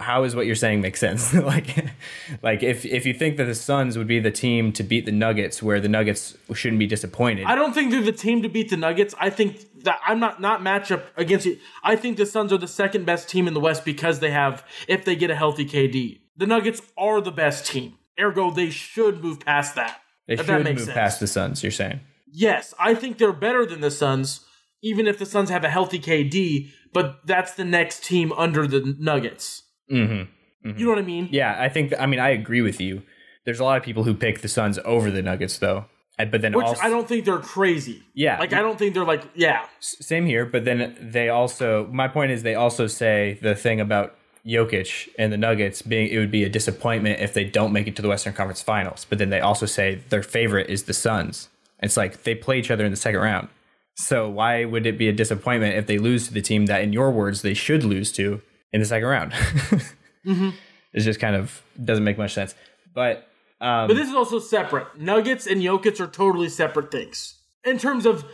how is what you're saying make sense? like, like if if you think that the Suns would be the team to beat the Nuggets, where the Nuggets shouldn't be disappointed, I don't think they're the team to beat the Nuggets. I think that I'm not not matchup against you. I think the Suns are the second best team in the West because they have if they get a healthy KD. The Nuggets are the best team. Ergo, they should move past that. They should move sense. past the Suns. You're saying? Yes, I think they're better than the Suns, even if the Suns have a healthy KD. But that's the next team under the Nuggets. Mm-hmm. Mm-hmm. You know what I mean? Yeah, I think. I mean, I agree with you. There's a lot of people who pick the Suns over the Nuggets, though. But then, which also, I don't think they're crazy. Yeah, like I don't think they're like yeah. Same here, but then they also. My point is, they also say the thing about Jokic and the Nuggets being it would be a disappointment if they don't make it to the Western Conference Finals. But then they also say their favorite is the Suns. It's like they play each other in the second round. So why would it be a disappointment if they lose to the team that, in your words, they should lose to in the second round. mm-hmm. It's just kind of doesn't make much sense. But um, but this is also separate. Nuggets and Jokic are totally separate things in terms of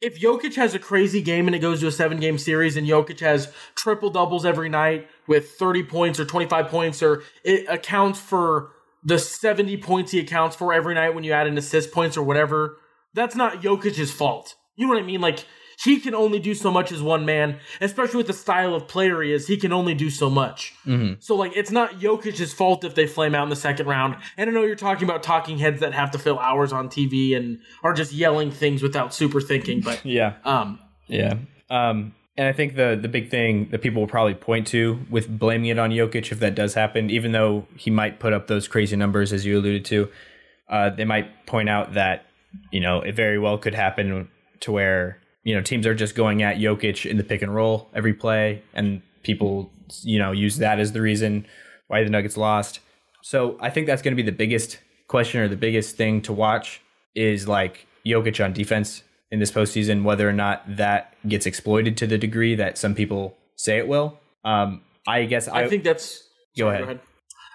if Jokic has a crazy game and it goes to a seven game series and Jokic has triple doubles every night with 30 points or 25 points or it accounts for the 70 points he accounts for every night when you add in assist points or whatever, that's not Jokic's fault. You know what I mean? Like he can only do so much as one man, especially with the style of player he is. He can only do so much. Mm-hmm. So like, it's not Jokic's fault if they flame out in the second round. And I know you're talking about talking heads that have to fill hours on TV and are just yelling things without super thinking. But yeah, um, yeah, um, and I think the the big thing that people will probably point to with blaming it on Jokic if that does happen, even though he might put up those crazy numbers as you alluded to, uh, they might point out that you know it very well could happen to where you know, teams are just going at Jokic in the pick and roll every play, and people, you know, use that as the reason why the Nuggets lost. So I think that's going to be the biggest question or the biggest thing to watch is like Jokic on defense in this postseason, whether or not that gets exploited to the degree that some people say it will. Um, I guess I, I think that's go, sorry, ahead. go ahead.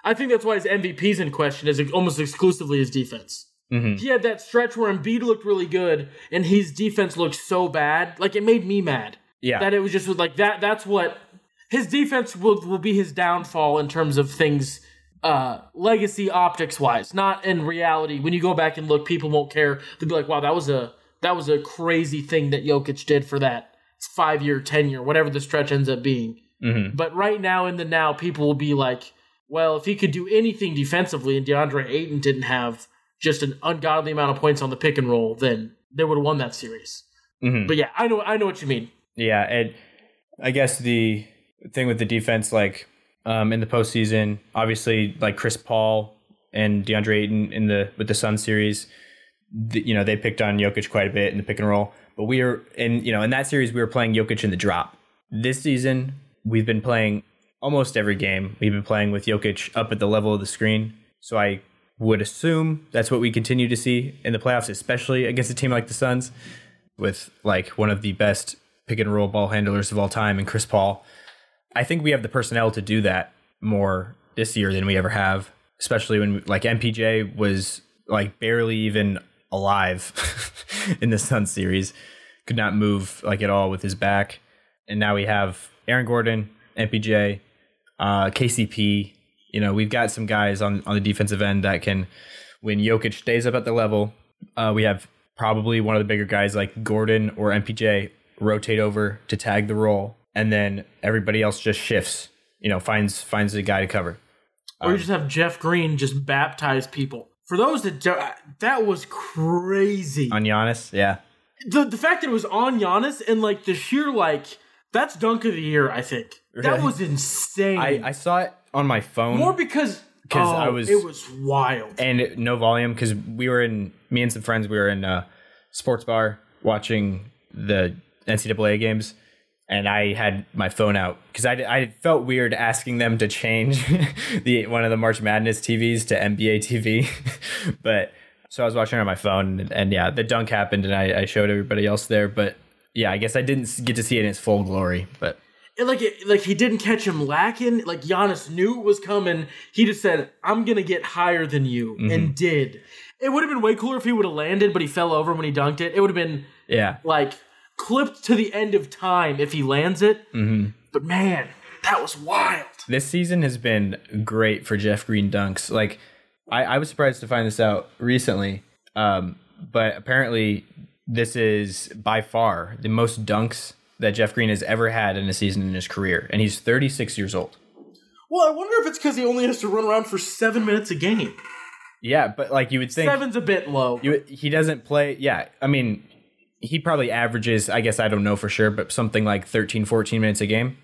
I think that's why his MVP's in question is almost exclusively his defense. Mm-hmm. He had that stretch where Embiid looked really good and his defense looked so bad. Like it made me mad. Yeah. That it was just like that that's what his defense will will be his downfall in terms of things uh legacy optics wise. Not in reality. When you go back and look, people won't care. They'll be like, wow, that was a that was a crazy thing that Jokic did for that five year, tenure, whatever the stretch ends up being. Mm-hmm. But right now in the now, people will be like, well, if he could do anything defensively and DeAndre Ayton didn't have just an ungodly amount of points on the pick and roll, then they would have won that series. Mm-hmm. But yeah, I know I know what you mean. Yeah, and I guess the thing with the defense, like um, in the postseason, obviously, like Chris Paul and DeAndre Ayton in the with the Sun series, the, you know they picked on Jokic quite a bit in the pick and roll. But we are in you know in that series we were playing Jokic in the drop. This season we've been playing almost every game. We've been playing with Jokic up at the level of the screen. So I would assume that's what we continue to see in the playoffs, especially against a team like the Suns, with like one of the best pick and roll ball handlers of all time and Chris Paul. I think we have the personnel to do that more this year than we ever have, especially when like MPJ was like barely even alive in the Sun series, could not move like at all with his back, and now we have Aaron Gordon, MPJ, uh, KCP. You know, we've got some guys on on the defensive end that can, when Jokic stays up at the level, uh, we have probably one of the bigger guys like Gordon or MPJ rotate over to tag the role, and then everybody else just shifts. You know, finds finds a guy to cover. Or you just have Jeff Green just baptize people. For those that do, that was crazy. On Giannis, yeah, the the fact that it was on Giannis and like the sheer like that's dunk of the year. I think that was insane. I, I saw it on my phone More because oh, I was- it was wild. and no volume because we were in me and some friends we were in a sports bar watching the NCAA games, and I had my phone out because I, I felt weird asking them to change the one of the March Madness TVs to NBA TV, but so I was watching it on my phone, and, and yeah, the dunk happened, and I, I showed everybody else there, but yeah, I guess I didn't get to see it in its full glory, but And like it, like he didn't catch him lacking. Like Giannis knew it was coming. He just said, "I'm gonna get higher than you," Mm-hmm. and did. It would have been way cooler if he would have landed, but he fell over when he dunked it. It would have been yeah, like clipped to the end of time if he lands it. Mm-hmm. But man, that was wild. this season has been great for Jeff Green dunks. Like, I, I was surprised to find this out recently, um, but apparently, this is by far the most dunks that Jeff Green has ever had in a season in his career, and he's 36 years old. Well, I wonder if it's because he only has to run around for seven minutes a game. Yeah, but like you would think, Seven's a bit low. you, he doesn't play. Yeah, I mean, he probably averages. I guess I don't know for sure, but something like 13, 14 minutes a game,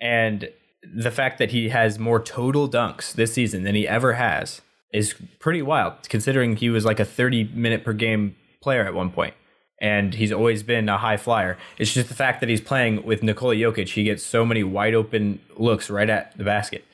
and the fact that he has more total dunks this season than he ever has is pretty wild considering he was like a 30 minute per game player at one point and he's always been a high flyer it's just the fact that he's playing with Nikola Jokic he gets so many wide open looks right at the basket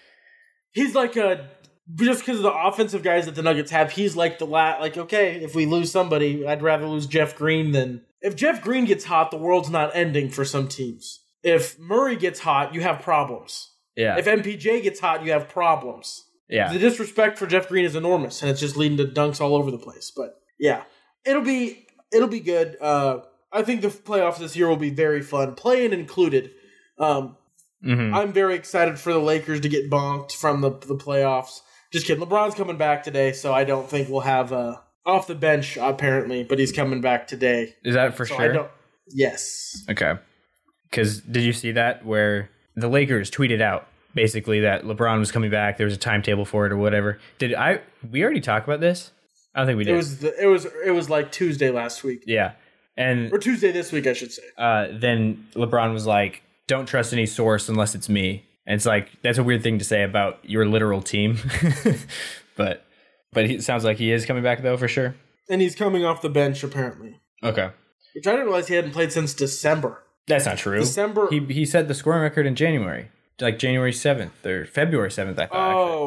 he's like a just because of the offensive guys that the Nuggets have, he's like the la like okay, if we lose somebody, I'd rather lose Jeff Green than if Jeff Green gets hot, the world's not ending for some teams. If Murray gets hot, you have problems. yeah If MPJ gets hot, you have problems. yeah The disrespect for Jeff Green is enormous, and it's just leading to dunks all over the place. But yeah, it'll be it'll be good. Uh, I think the playoffs this year will be very fun, playing included. Um, Mhm. I'm very excited for the Lakers to get bonked from the the playoffs. Just kidding. LeBron's coming back today, so I don't think we'll have uh, off the bench apparently, but he's coming back today. is that for So sure I don't. Yes. Okay. Because did you see that where the Lakers tweeted out basically that LeBron was coming back? There was a timetable for it or whatever. Did I? We already talked about this. I don't think we did. It was the, it was it was like Tuesday last week yeah. And or Tuesday this week, I should say. uh, then LeBron was like, "Don't trust any source unless it's me." And it's like that's a weird thing to say about your literal team, but but he sounds like he is coming back though for sure. And he's coming off the bench apparently, Okay, which I didn't realize he hadn't played since December. that's not true. December. He he set the scoring record in January, like January seventh or February seventh. I thought.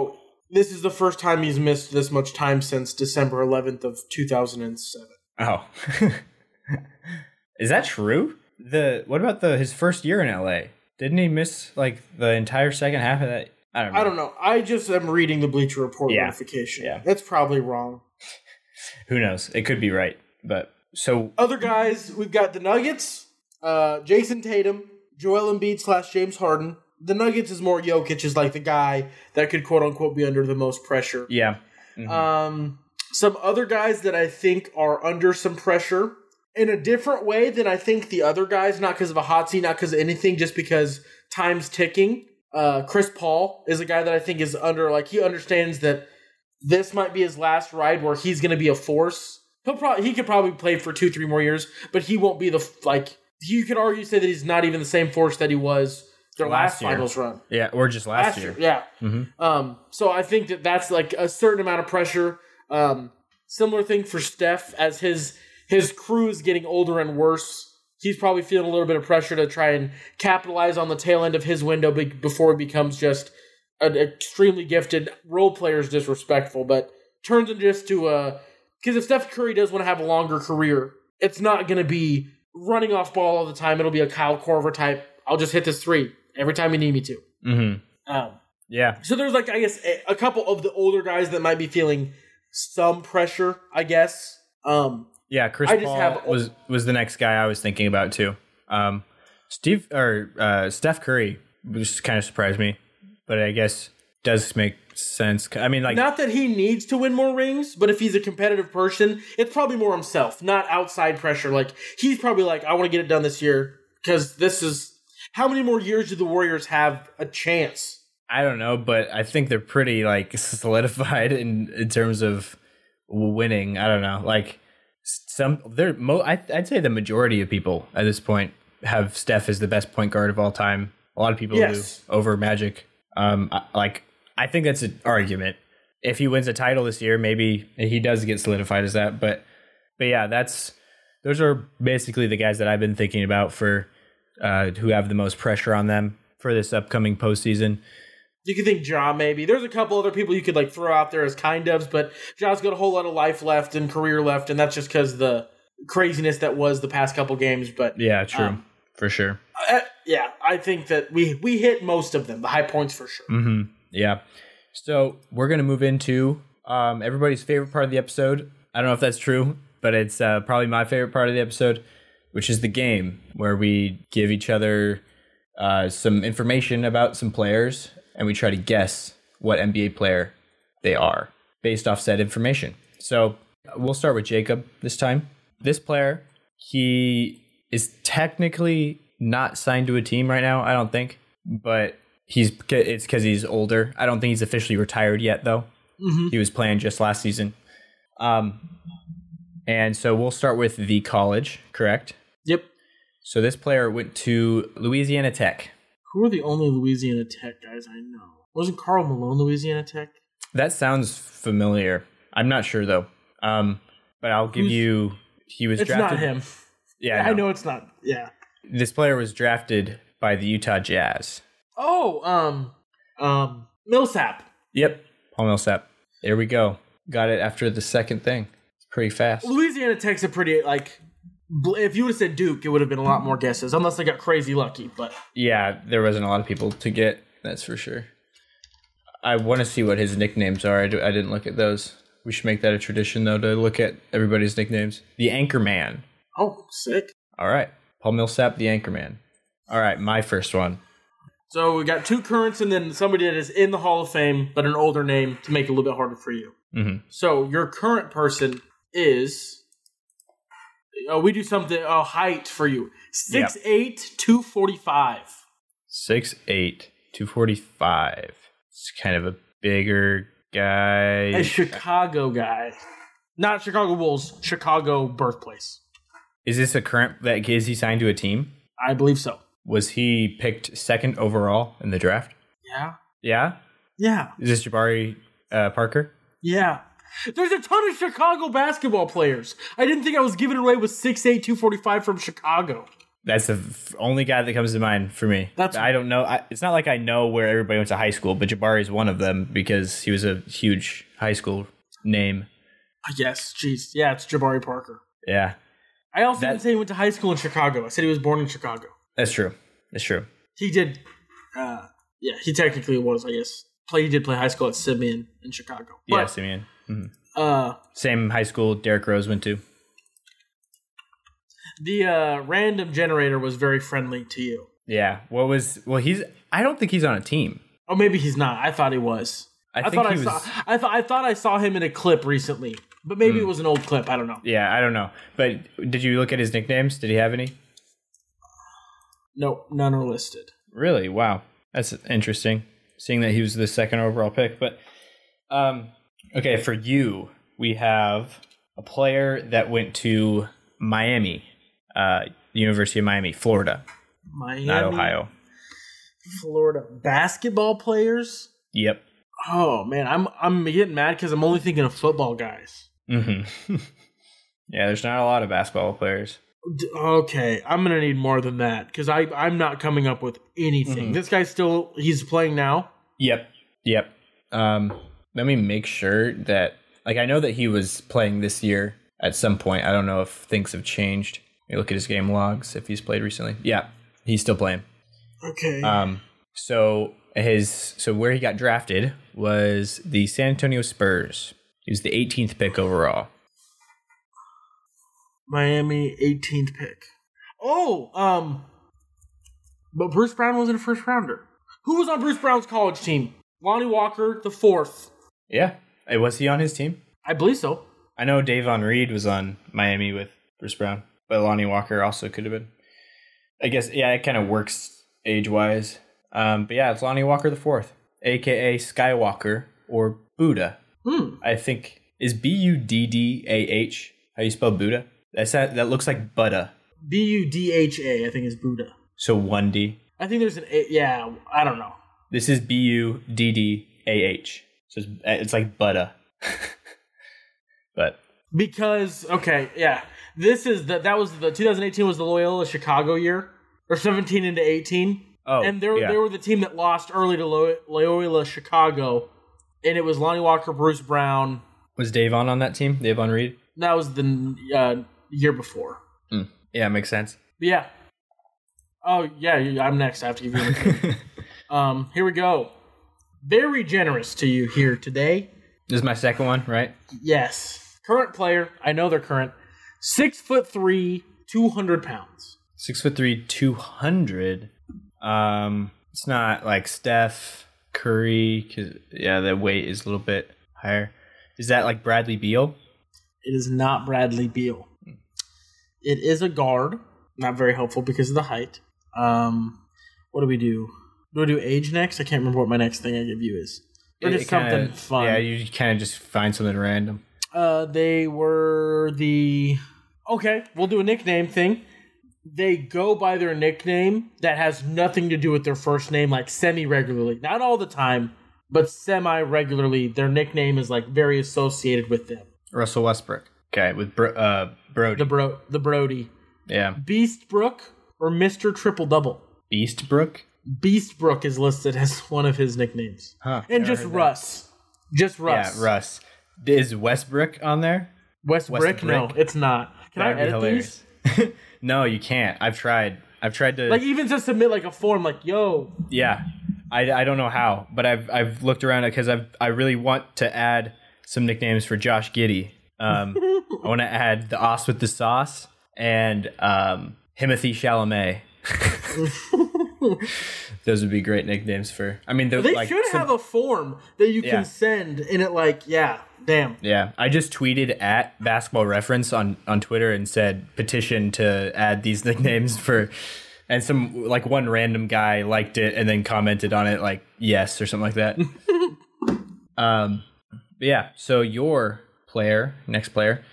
actually. This is the first time he's missed this much time since December 11th of 2007. Oh, is that true? The what about the his first year in LA? Didn't he miss like the entire second half of that? I don't know. I don't know. I just am reading the Bleacher Report Yeah. notification. Yeah. It's probably wrong. Who knows? It could be right, but so Other guys, we've got the Nuggets, uh, Jayson Tatum, Joel Embiid slash James Harden. The Nuggets is more Jokic is like the guy that could quote unquote be under the most pressure. yeah, Um, some other guys that I think are under some pressure in a different way than I think the other guys, not because of a hot seat, not because of anything, just because time's ticking. Uh, Chris Paul is a guy that I think is under, like, he understands that this might be his last ride where he's going to be a force. He'll probably, he could probably play for two, three more years, but he won't be the, like, you could argue say that he's not even the same force that he was their Last last, finals run yeah, or just last, year. yeah. Mhm. Um, so I think that that's like a certain amount of pressure. Um, similar thing for Steph as his his crew is getting older and worse. He's probably feeling a little bit of pressure to try and capitalize on the tail end of his window be- before he becomes just an extremely gifted role player is disrespectful, but turns into just to a because if Steph Curry does want to have a longer career, it's not going to be running off ball all the time. It'll be a Kyle Korver type. I'll just hit this three every time you need me to. Mm-hmm. Um, Yeah. So there's like I guess a, a couple of the older guys that might be feeling some pressure. I guess. Um, Yeah, Chris I Paul have- was was the next guy I was thinking about too. Um, Steve or uh, Steph Curry just kind of surprised me, but I guess does make sense. I mean, like, not that he needs to win more rings, but if he's a competitive person, it's probably more himself, not outside pressure. Like he's probably like, I want to get it done this year because this is how many more years do the Warriors have a chance? I don't know, but I think they're pretty like solidified in in terms of winning. I don't know, like some they're mo. I, I'd say the majority of people at this point have Steph as the best point guard of all time. A lot of people Yes. do over Magic. Um, I- like I think that's an argument. If he wins a title this year, maybe he does get solidified as that. But but yeah, that's those are basically the guys that I've been thinking about for uh, who have the most pressure on them for this upcoming postseason. You could think Ja maybe. There's a couple other people you could like throw out there as kind ofs, but Ja's got a whole lot of life left and career left, and that's just because the craziness that was the past couple games. But Yeah, true. Um, for sure. uh, yeah, I think that we we hit most of them, the high points for sure. hmm Yeah. So we're gonna move into um, everybody's favorite part of the episode. I don't know if that's true, but it's uh, probably my favorite part of the episode, which is the game where we give each other uh, some information about some players and we try to guess what NBA player they are based off said information. So we'll start with Jacob this time. This player, he is technically not signed to a team right now, I don't think, but he's it's because he's older. I don't think he's officially retired yet, though. Mhm. He was playing just last season. Um, and so we'll start with the college, correct? Yep. So this player went to Louisiana Tech. Who are the only Louisiana Tech guys I know? Wasn't Karl Malone Louisiana Tech? That sounds familiar. I'm not sure though. Um, but I'll give Who's- you. He was It's drafted. not him. Yeah, I know it's not. Yeah. This player was drafted by the Utah Jazz. Oh, um, um, Millsap. Yep, Paul Millsap. There we go. Got it after the second thing. Pretty fast. Louisiana Tech's a pretty like. If you would have said Duke, it would have been a lot more guesses, unless they got crazy lucky. But Yeah, there wasn't a lot of people to get. That's for sure. I want to see what his nicknames are. I, do, I didn't look at those. We should make that a tradition, though, to look at everybody's nicknames. The Anchorman. oh, sick. All right. Paul Millsap, the Anchorman. All right, my first one. So we got two currents and then somebody that is in the Hall of Fame, but an older name to make it a little bit harder for you. hmm So your current person is. Oh, we do something. Oh, height for you. Six eight two forty five. 6'8", 245. It's kind of a bigger guy. A Chicago guy, not Chicago Bulls. Chicago birthplace. Is this a current that is he signed to a team? I believe so. Was he picked second overall in the draft? Yeah. Yeah. Yeah. Is this Jabari uh, Parker? Yeah. There's a ton of Chicago basketball players. I didn't think I was giving away with 6'8", 245 from Chicago. That's the f- only guy that comes to mind for me. That's- I don't know. I, it's not like I know where everybody went to high school, but Jabari is one of them because he was a huge high school name. Yes. Jeez. Yeah, it's Jabari Parker. Yeah, I also That- didn't say he went to high school in Chicago. I said he was born in Chicago. that's true. That's true. He did. Uh, yeah, he technically was. I guess. Play. He did play high school at Simeon in Chicago. Yeah, But, Simeon. Hmm Uh, Same high school Derrick Rose went to. the uh, random generator was very friendly to you. Yeah. What was? Well, he's. I don't think he's on a team. Oh, maybe he's not. I thought he was. I, I, thought I was. saw. I thought I thought I saw him in a clip recently, but maybe it was an old clip. I don't know. Yeah, I don't know. But did you look at his nicknames? Did he have any? Nope, none are listed. Really? Wow. That's interesting. Seeing that he was the second overall pick. But um okay, for you, we have a player that went to Miami, uh University of Miami, Florida, Miami, not Ohio. Florida basketball players. Yep. Oh man, I'm I'm getting mad because I'm only thinking of football guys. hmm yeah, there's not a lot of basketball players. D- Okay, I'm gonna need more than that because I I'm not coming up with anything. Mhm. This guy's still he's playing now. Yep. Yep. Um let me make sure that like I know that he was playing this year at some point. I don't know if things have changed. Let me look at his game logs if he's played recently. Yeah, he's still playing. Okay, Um, so his so where he got drafted was the San Antonio Spurs. He was the 18th pick overall. Miami 18th pick. Oh, um, but Bruce Brown wasn't a first rounder. Who was on Bruce Brown's college team? Lonnie Walker, the fourth. Yeah, was he on his team? I believe so. I know Davon Reed was on Miami with Bruce Brown, but Lonnie Walker also could have been. I guess yeah, it kind of works age wise. Um, but yeah, it's Lonnie Walker the fourth, aka Skywalker or Buddha. Hmm. I think is B U D D A H. How you spell Buddha? That's that. That looks like Buddha. B U D H A, I think is Buddha. So one D. I think there's an A. Yeah, I don't know. This is B U D D A H. So it's, it's like Buddha. but Because okay, yeah, this is the that was the 2018 was the Loyola Chicago year or 17 into 18. oh, and they were, yeah. they were the team that lost early to Loyola Chicago, and it was Lonnie Walker, Bruce Brown. was Davon on that team? Davon Reed. That was the uh, year before. Yeah, it makes sense. But yeah. Oh yeah, I'm next. I have to give you. a um, here we go. Very generous to you here today. This is my second one, right? Yes, current player. I know they're current. Six foot three, two hundred pounds. Six foot three, two hundred. Um, it's not like Steph Curry, because yeah, the weight is a little bit higher. Is that like Bradley Beal? It is not Bradley Beal. It is a guard. Not very helpful because of the height. Um, what do we do? Do I do age next? I can't remember what my next thing I give you is. Or just it kinda- something fun. Yeah, you kind of just find something random. Uh, they were the. Okay, we'll do a nickname thing. They go by their nickname that has nothing to do with their first name, like semi regularly. Not all the time, but semi regularly. Their nickname is like very associated with them. Russell Westbrook. Okay, with Bro- uh, Brody. The bro, the Brody, yeah, Beastbrook or Mister Triple Double. Beastbrook. Beastbrook is listed as one of his nicknames, Huh? and just that. Russ, just Russ. Yeah, Russ. Is Westbrook on there? Westbrook? No, it's not. Can I That'd be edit these? no, you can't. I've tried. I've tried to. Like even just submit like a form, like yo, Yeah, I, I don't know how, but I've I've looked around because I've I really want to add some nicknames for Josh Giddey. Um, I want to add the Os with the sauce and um, Timothy Chalamet. Those would be great nicknames for. I mean, they're like should some- have a form that you Yeah. can send, and it like yeah, damn. Yeah, I just tweeted at Basketball Reference on on Twitter and said petition to add these nicknames for, and some like one random guy liked it and then commented on it like yes or something like that. um, yeah. So your player, next player,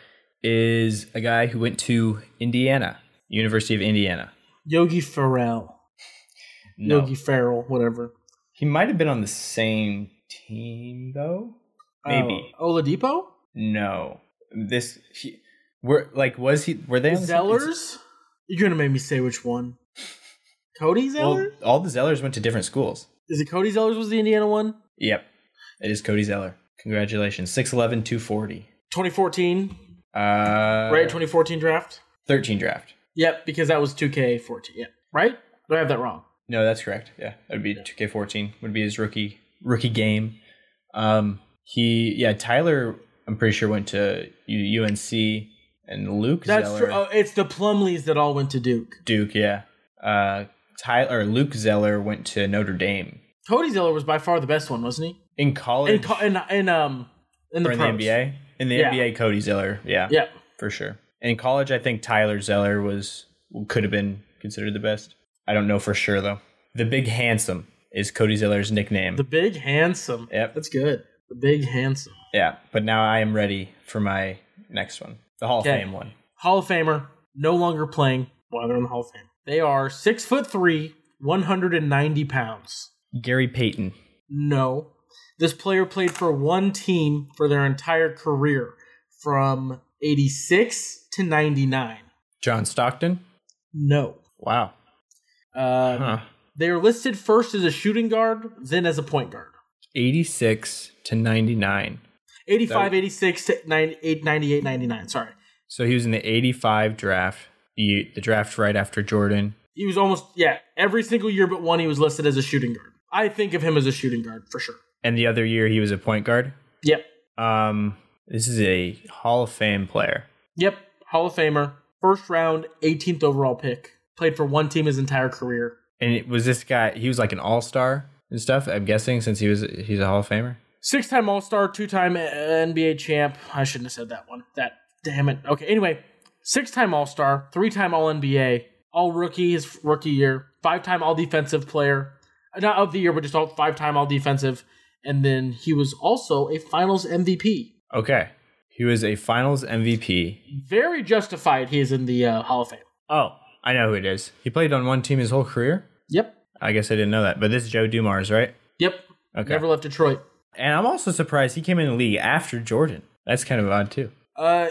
is a guy who went to Indiana, University of Indiana. Yogi Ferrell, No, Yogi Ferrell, whatever. he might have been on the same team though. Maybe. Oh, Oladipo, No, this he, were like was he were they on the Zellers. You're gonna make me say which one. Cody Zeller? Well, all the Zellers went to different schools. Is it Cody Zellers was the Indiana one? Yep, it is Cody Zeller. Congratulations, 6'11", 240. 2014, Uh, right? 2014 draft. thirteen draft. Yep, because that was 2K14. Yeah, right? Do I have that wrong? No, that's correct. Yeah, that would be two K fourteen. Would be his rookie rookie game. Um, he yeah Tyler. I'm pretty sure went to UNC and Luke That's Zeller. true. Oh, it's the Plumlees that all went to Duke. Duke, yeah. Uh, Tyler Luke Zeller went to Notre Dame Cody Zeller was by far the best one, wasn't he? in college In co- in, in um in the in the. NBA. In the Yeah. NBA, Cody Zeller, yeah, Yeah. for sure. In college, I think Tyler Zeller was could have been considered the best. I don't know for sure though. The Big Handsome is Cody Zeller's nickname. The big handsome. Yep. That's good. The big handsome. yeah, but now I am ready for my next one, the Hall Okay. of Fame one. Hall of Famer, no longer playing while they're in the Hall of Fame. They are six foot three, 190 pounds. Gary Payton. No. This player played for one team for their entire career from 86 to 99. John Stockton. No. Wow. Uh, Huh. They are listed first as a shooting guard, then as a point guard. 86 to 99. 85, 86 to 98, 98, 99. Sorry. So he was in the 85 draft, the, the draft right after Jordan. He was almost, yeah, every single year but one, he was listed as a shooting guard. I think of him as a shooting guard for sure. And the other year he was a point guard. Yep. Um, this is a Hall of Fame player. Yep. Hall of Famer. First round, 18th overall pick. Played for one team his entire career. And it was this guy? He was like an All Star and stuff. I'm guessing since he was he's a Hall of Famer. Six time All Star, two time NBA champ. I shouldn't have said that one. That damn it. Okay. Anyway, six time All Star, three time All NBA, All Rookie his rookie year, five time All Defensive Player, not of the year, but just all five time All Defensive, and then he was also a Finals MVP. Okay, he was a Finals MVP. Very justified. He is in the uh, Hall of Fame. Oh, I know who it is. He played on one team his whole career. Yep. I guess I didn't know that, but this is Joe Dumars, right? Yep. Okay. Never left Detroit. And I'm also surprised he came in the league after Jordan. That's kind of odd too. Uh,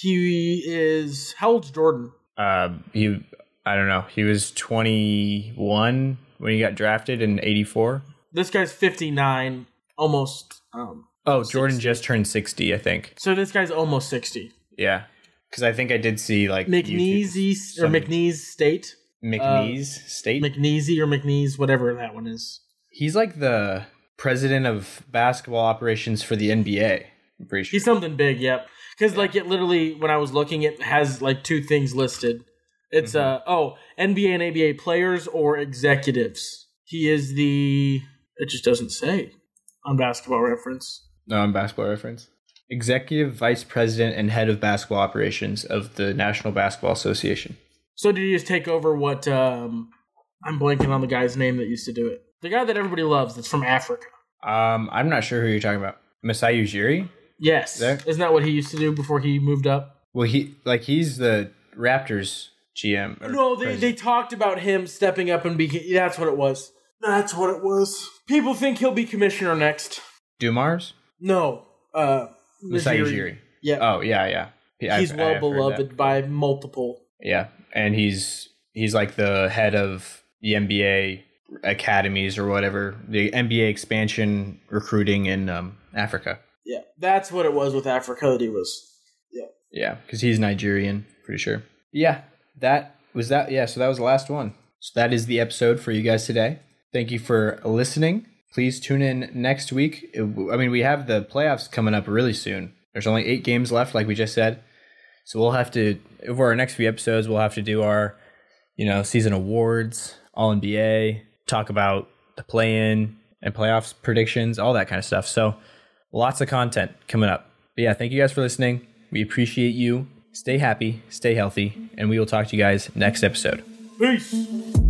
he is how old's Jordan? Uh, he, I don't know. He was 21 when he got drafted in '84. This guy's 59, almost. Um, Oh, Jordan just turned 60, I think. so this guy's almost 60. Yeah, because I think I did see like McNeese or McNeese State, McNeese State. McNeese or McNeese, whatever that one is. He's like the president of basketball operations for the NBA. I'm pretty sure. He's something big, yep. Because like it literally, when I was looking, it has like two things listed. It's uh oh NBA and ABA players or executives. He is the. It just doesn't say on Basketball Reference. No, on basketball reference. Executive vice president and head of basketball operations of the National Basketball Association. So did he just take over what? um I'm blanking on the guy's name that used to do it. The guy that everybody loves that's from Africa. Um, I'm not sure who you're talking about. Masai Ujiri? Yes, There? isn't that what he used to do before he moved up? Well, he like he's the Raptors GM. No, they, president. they talked about him stepping up and be. That's what it was. That's what it was. People think he'll be commissioner next. Dumars? No, uh, Masai Ujiri. Yeah, Oh yeah, yeah. I've- he's I well have beloved by multiple. Yeah, and he's he's like the head of the NBA academies or whatever, the NBA expansion recruiting in um, Africa. Yeah, that's what it was with Africa. That he was. Yeah. Yeah, because he's Nigerian, pretty sure. Yeah, that was that. Yeah, so that was the last one. So that is the episode for you guys today. Thank you for listening. Please tune in next week. I mean, we have the playoffs coming up really soon. There's only eight games left, like we just said. So we'll have to, over our next few episodes, we'll have to do our, you know, season awards, All NBA, talk about the play in and playoffs predictions, all that kind of stuff. So lots of content coming up. But yeah, thank you guys for listening. We appreciate you. Stay happy, stay healthy, and we will talk to you guys next episode. Peace.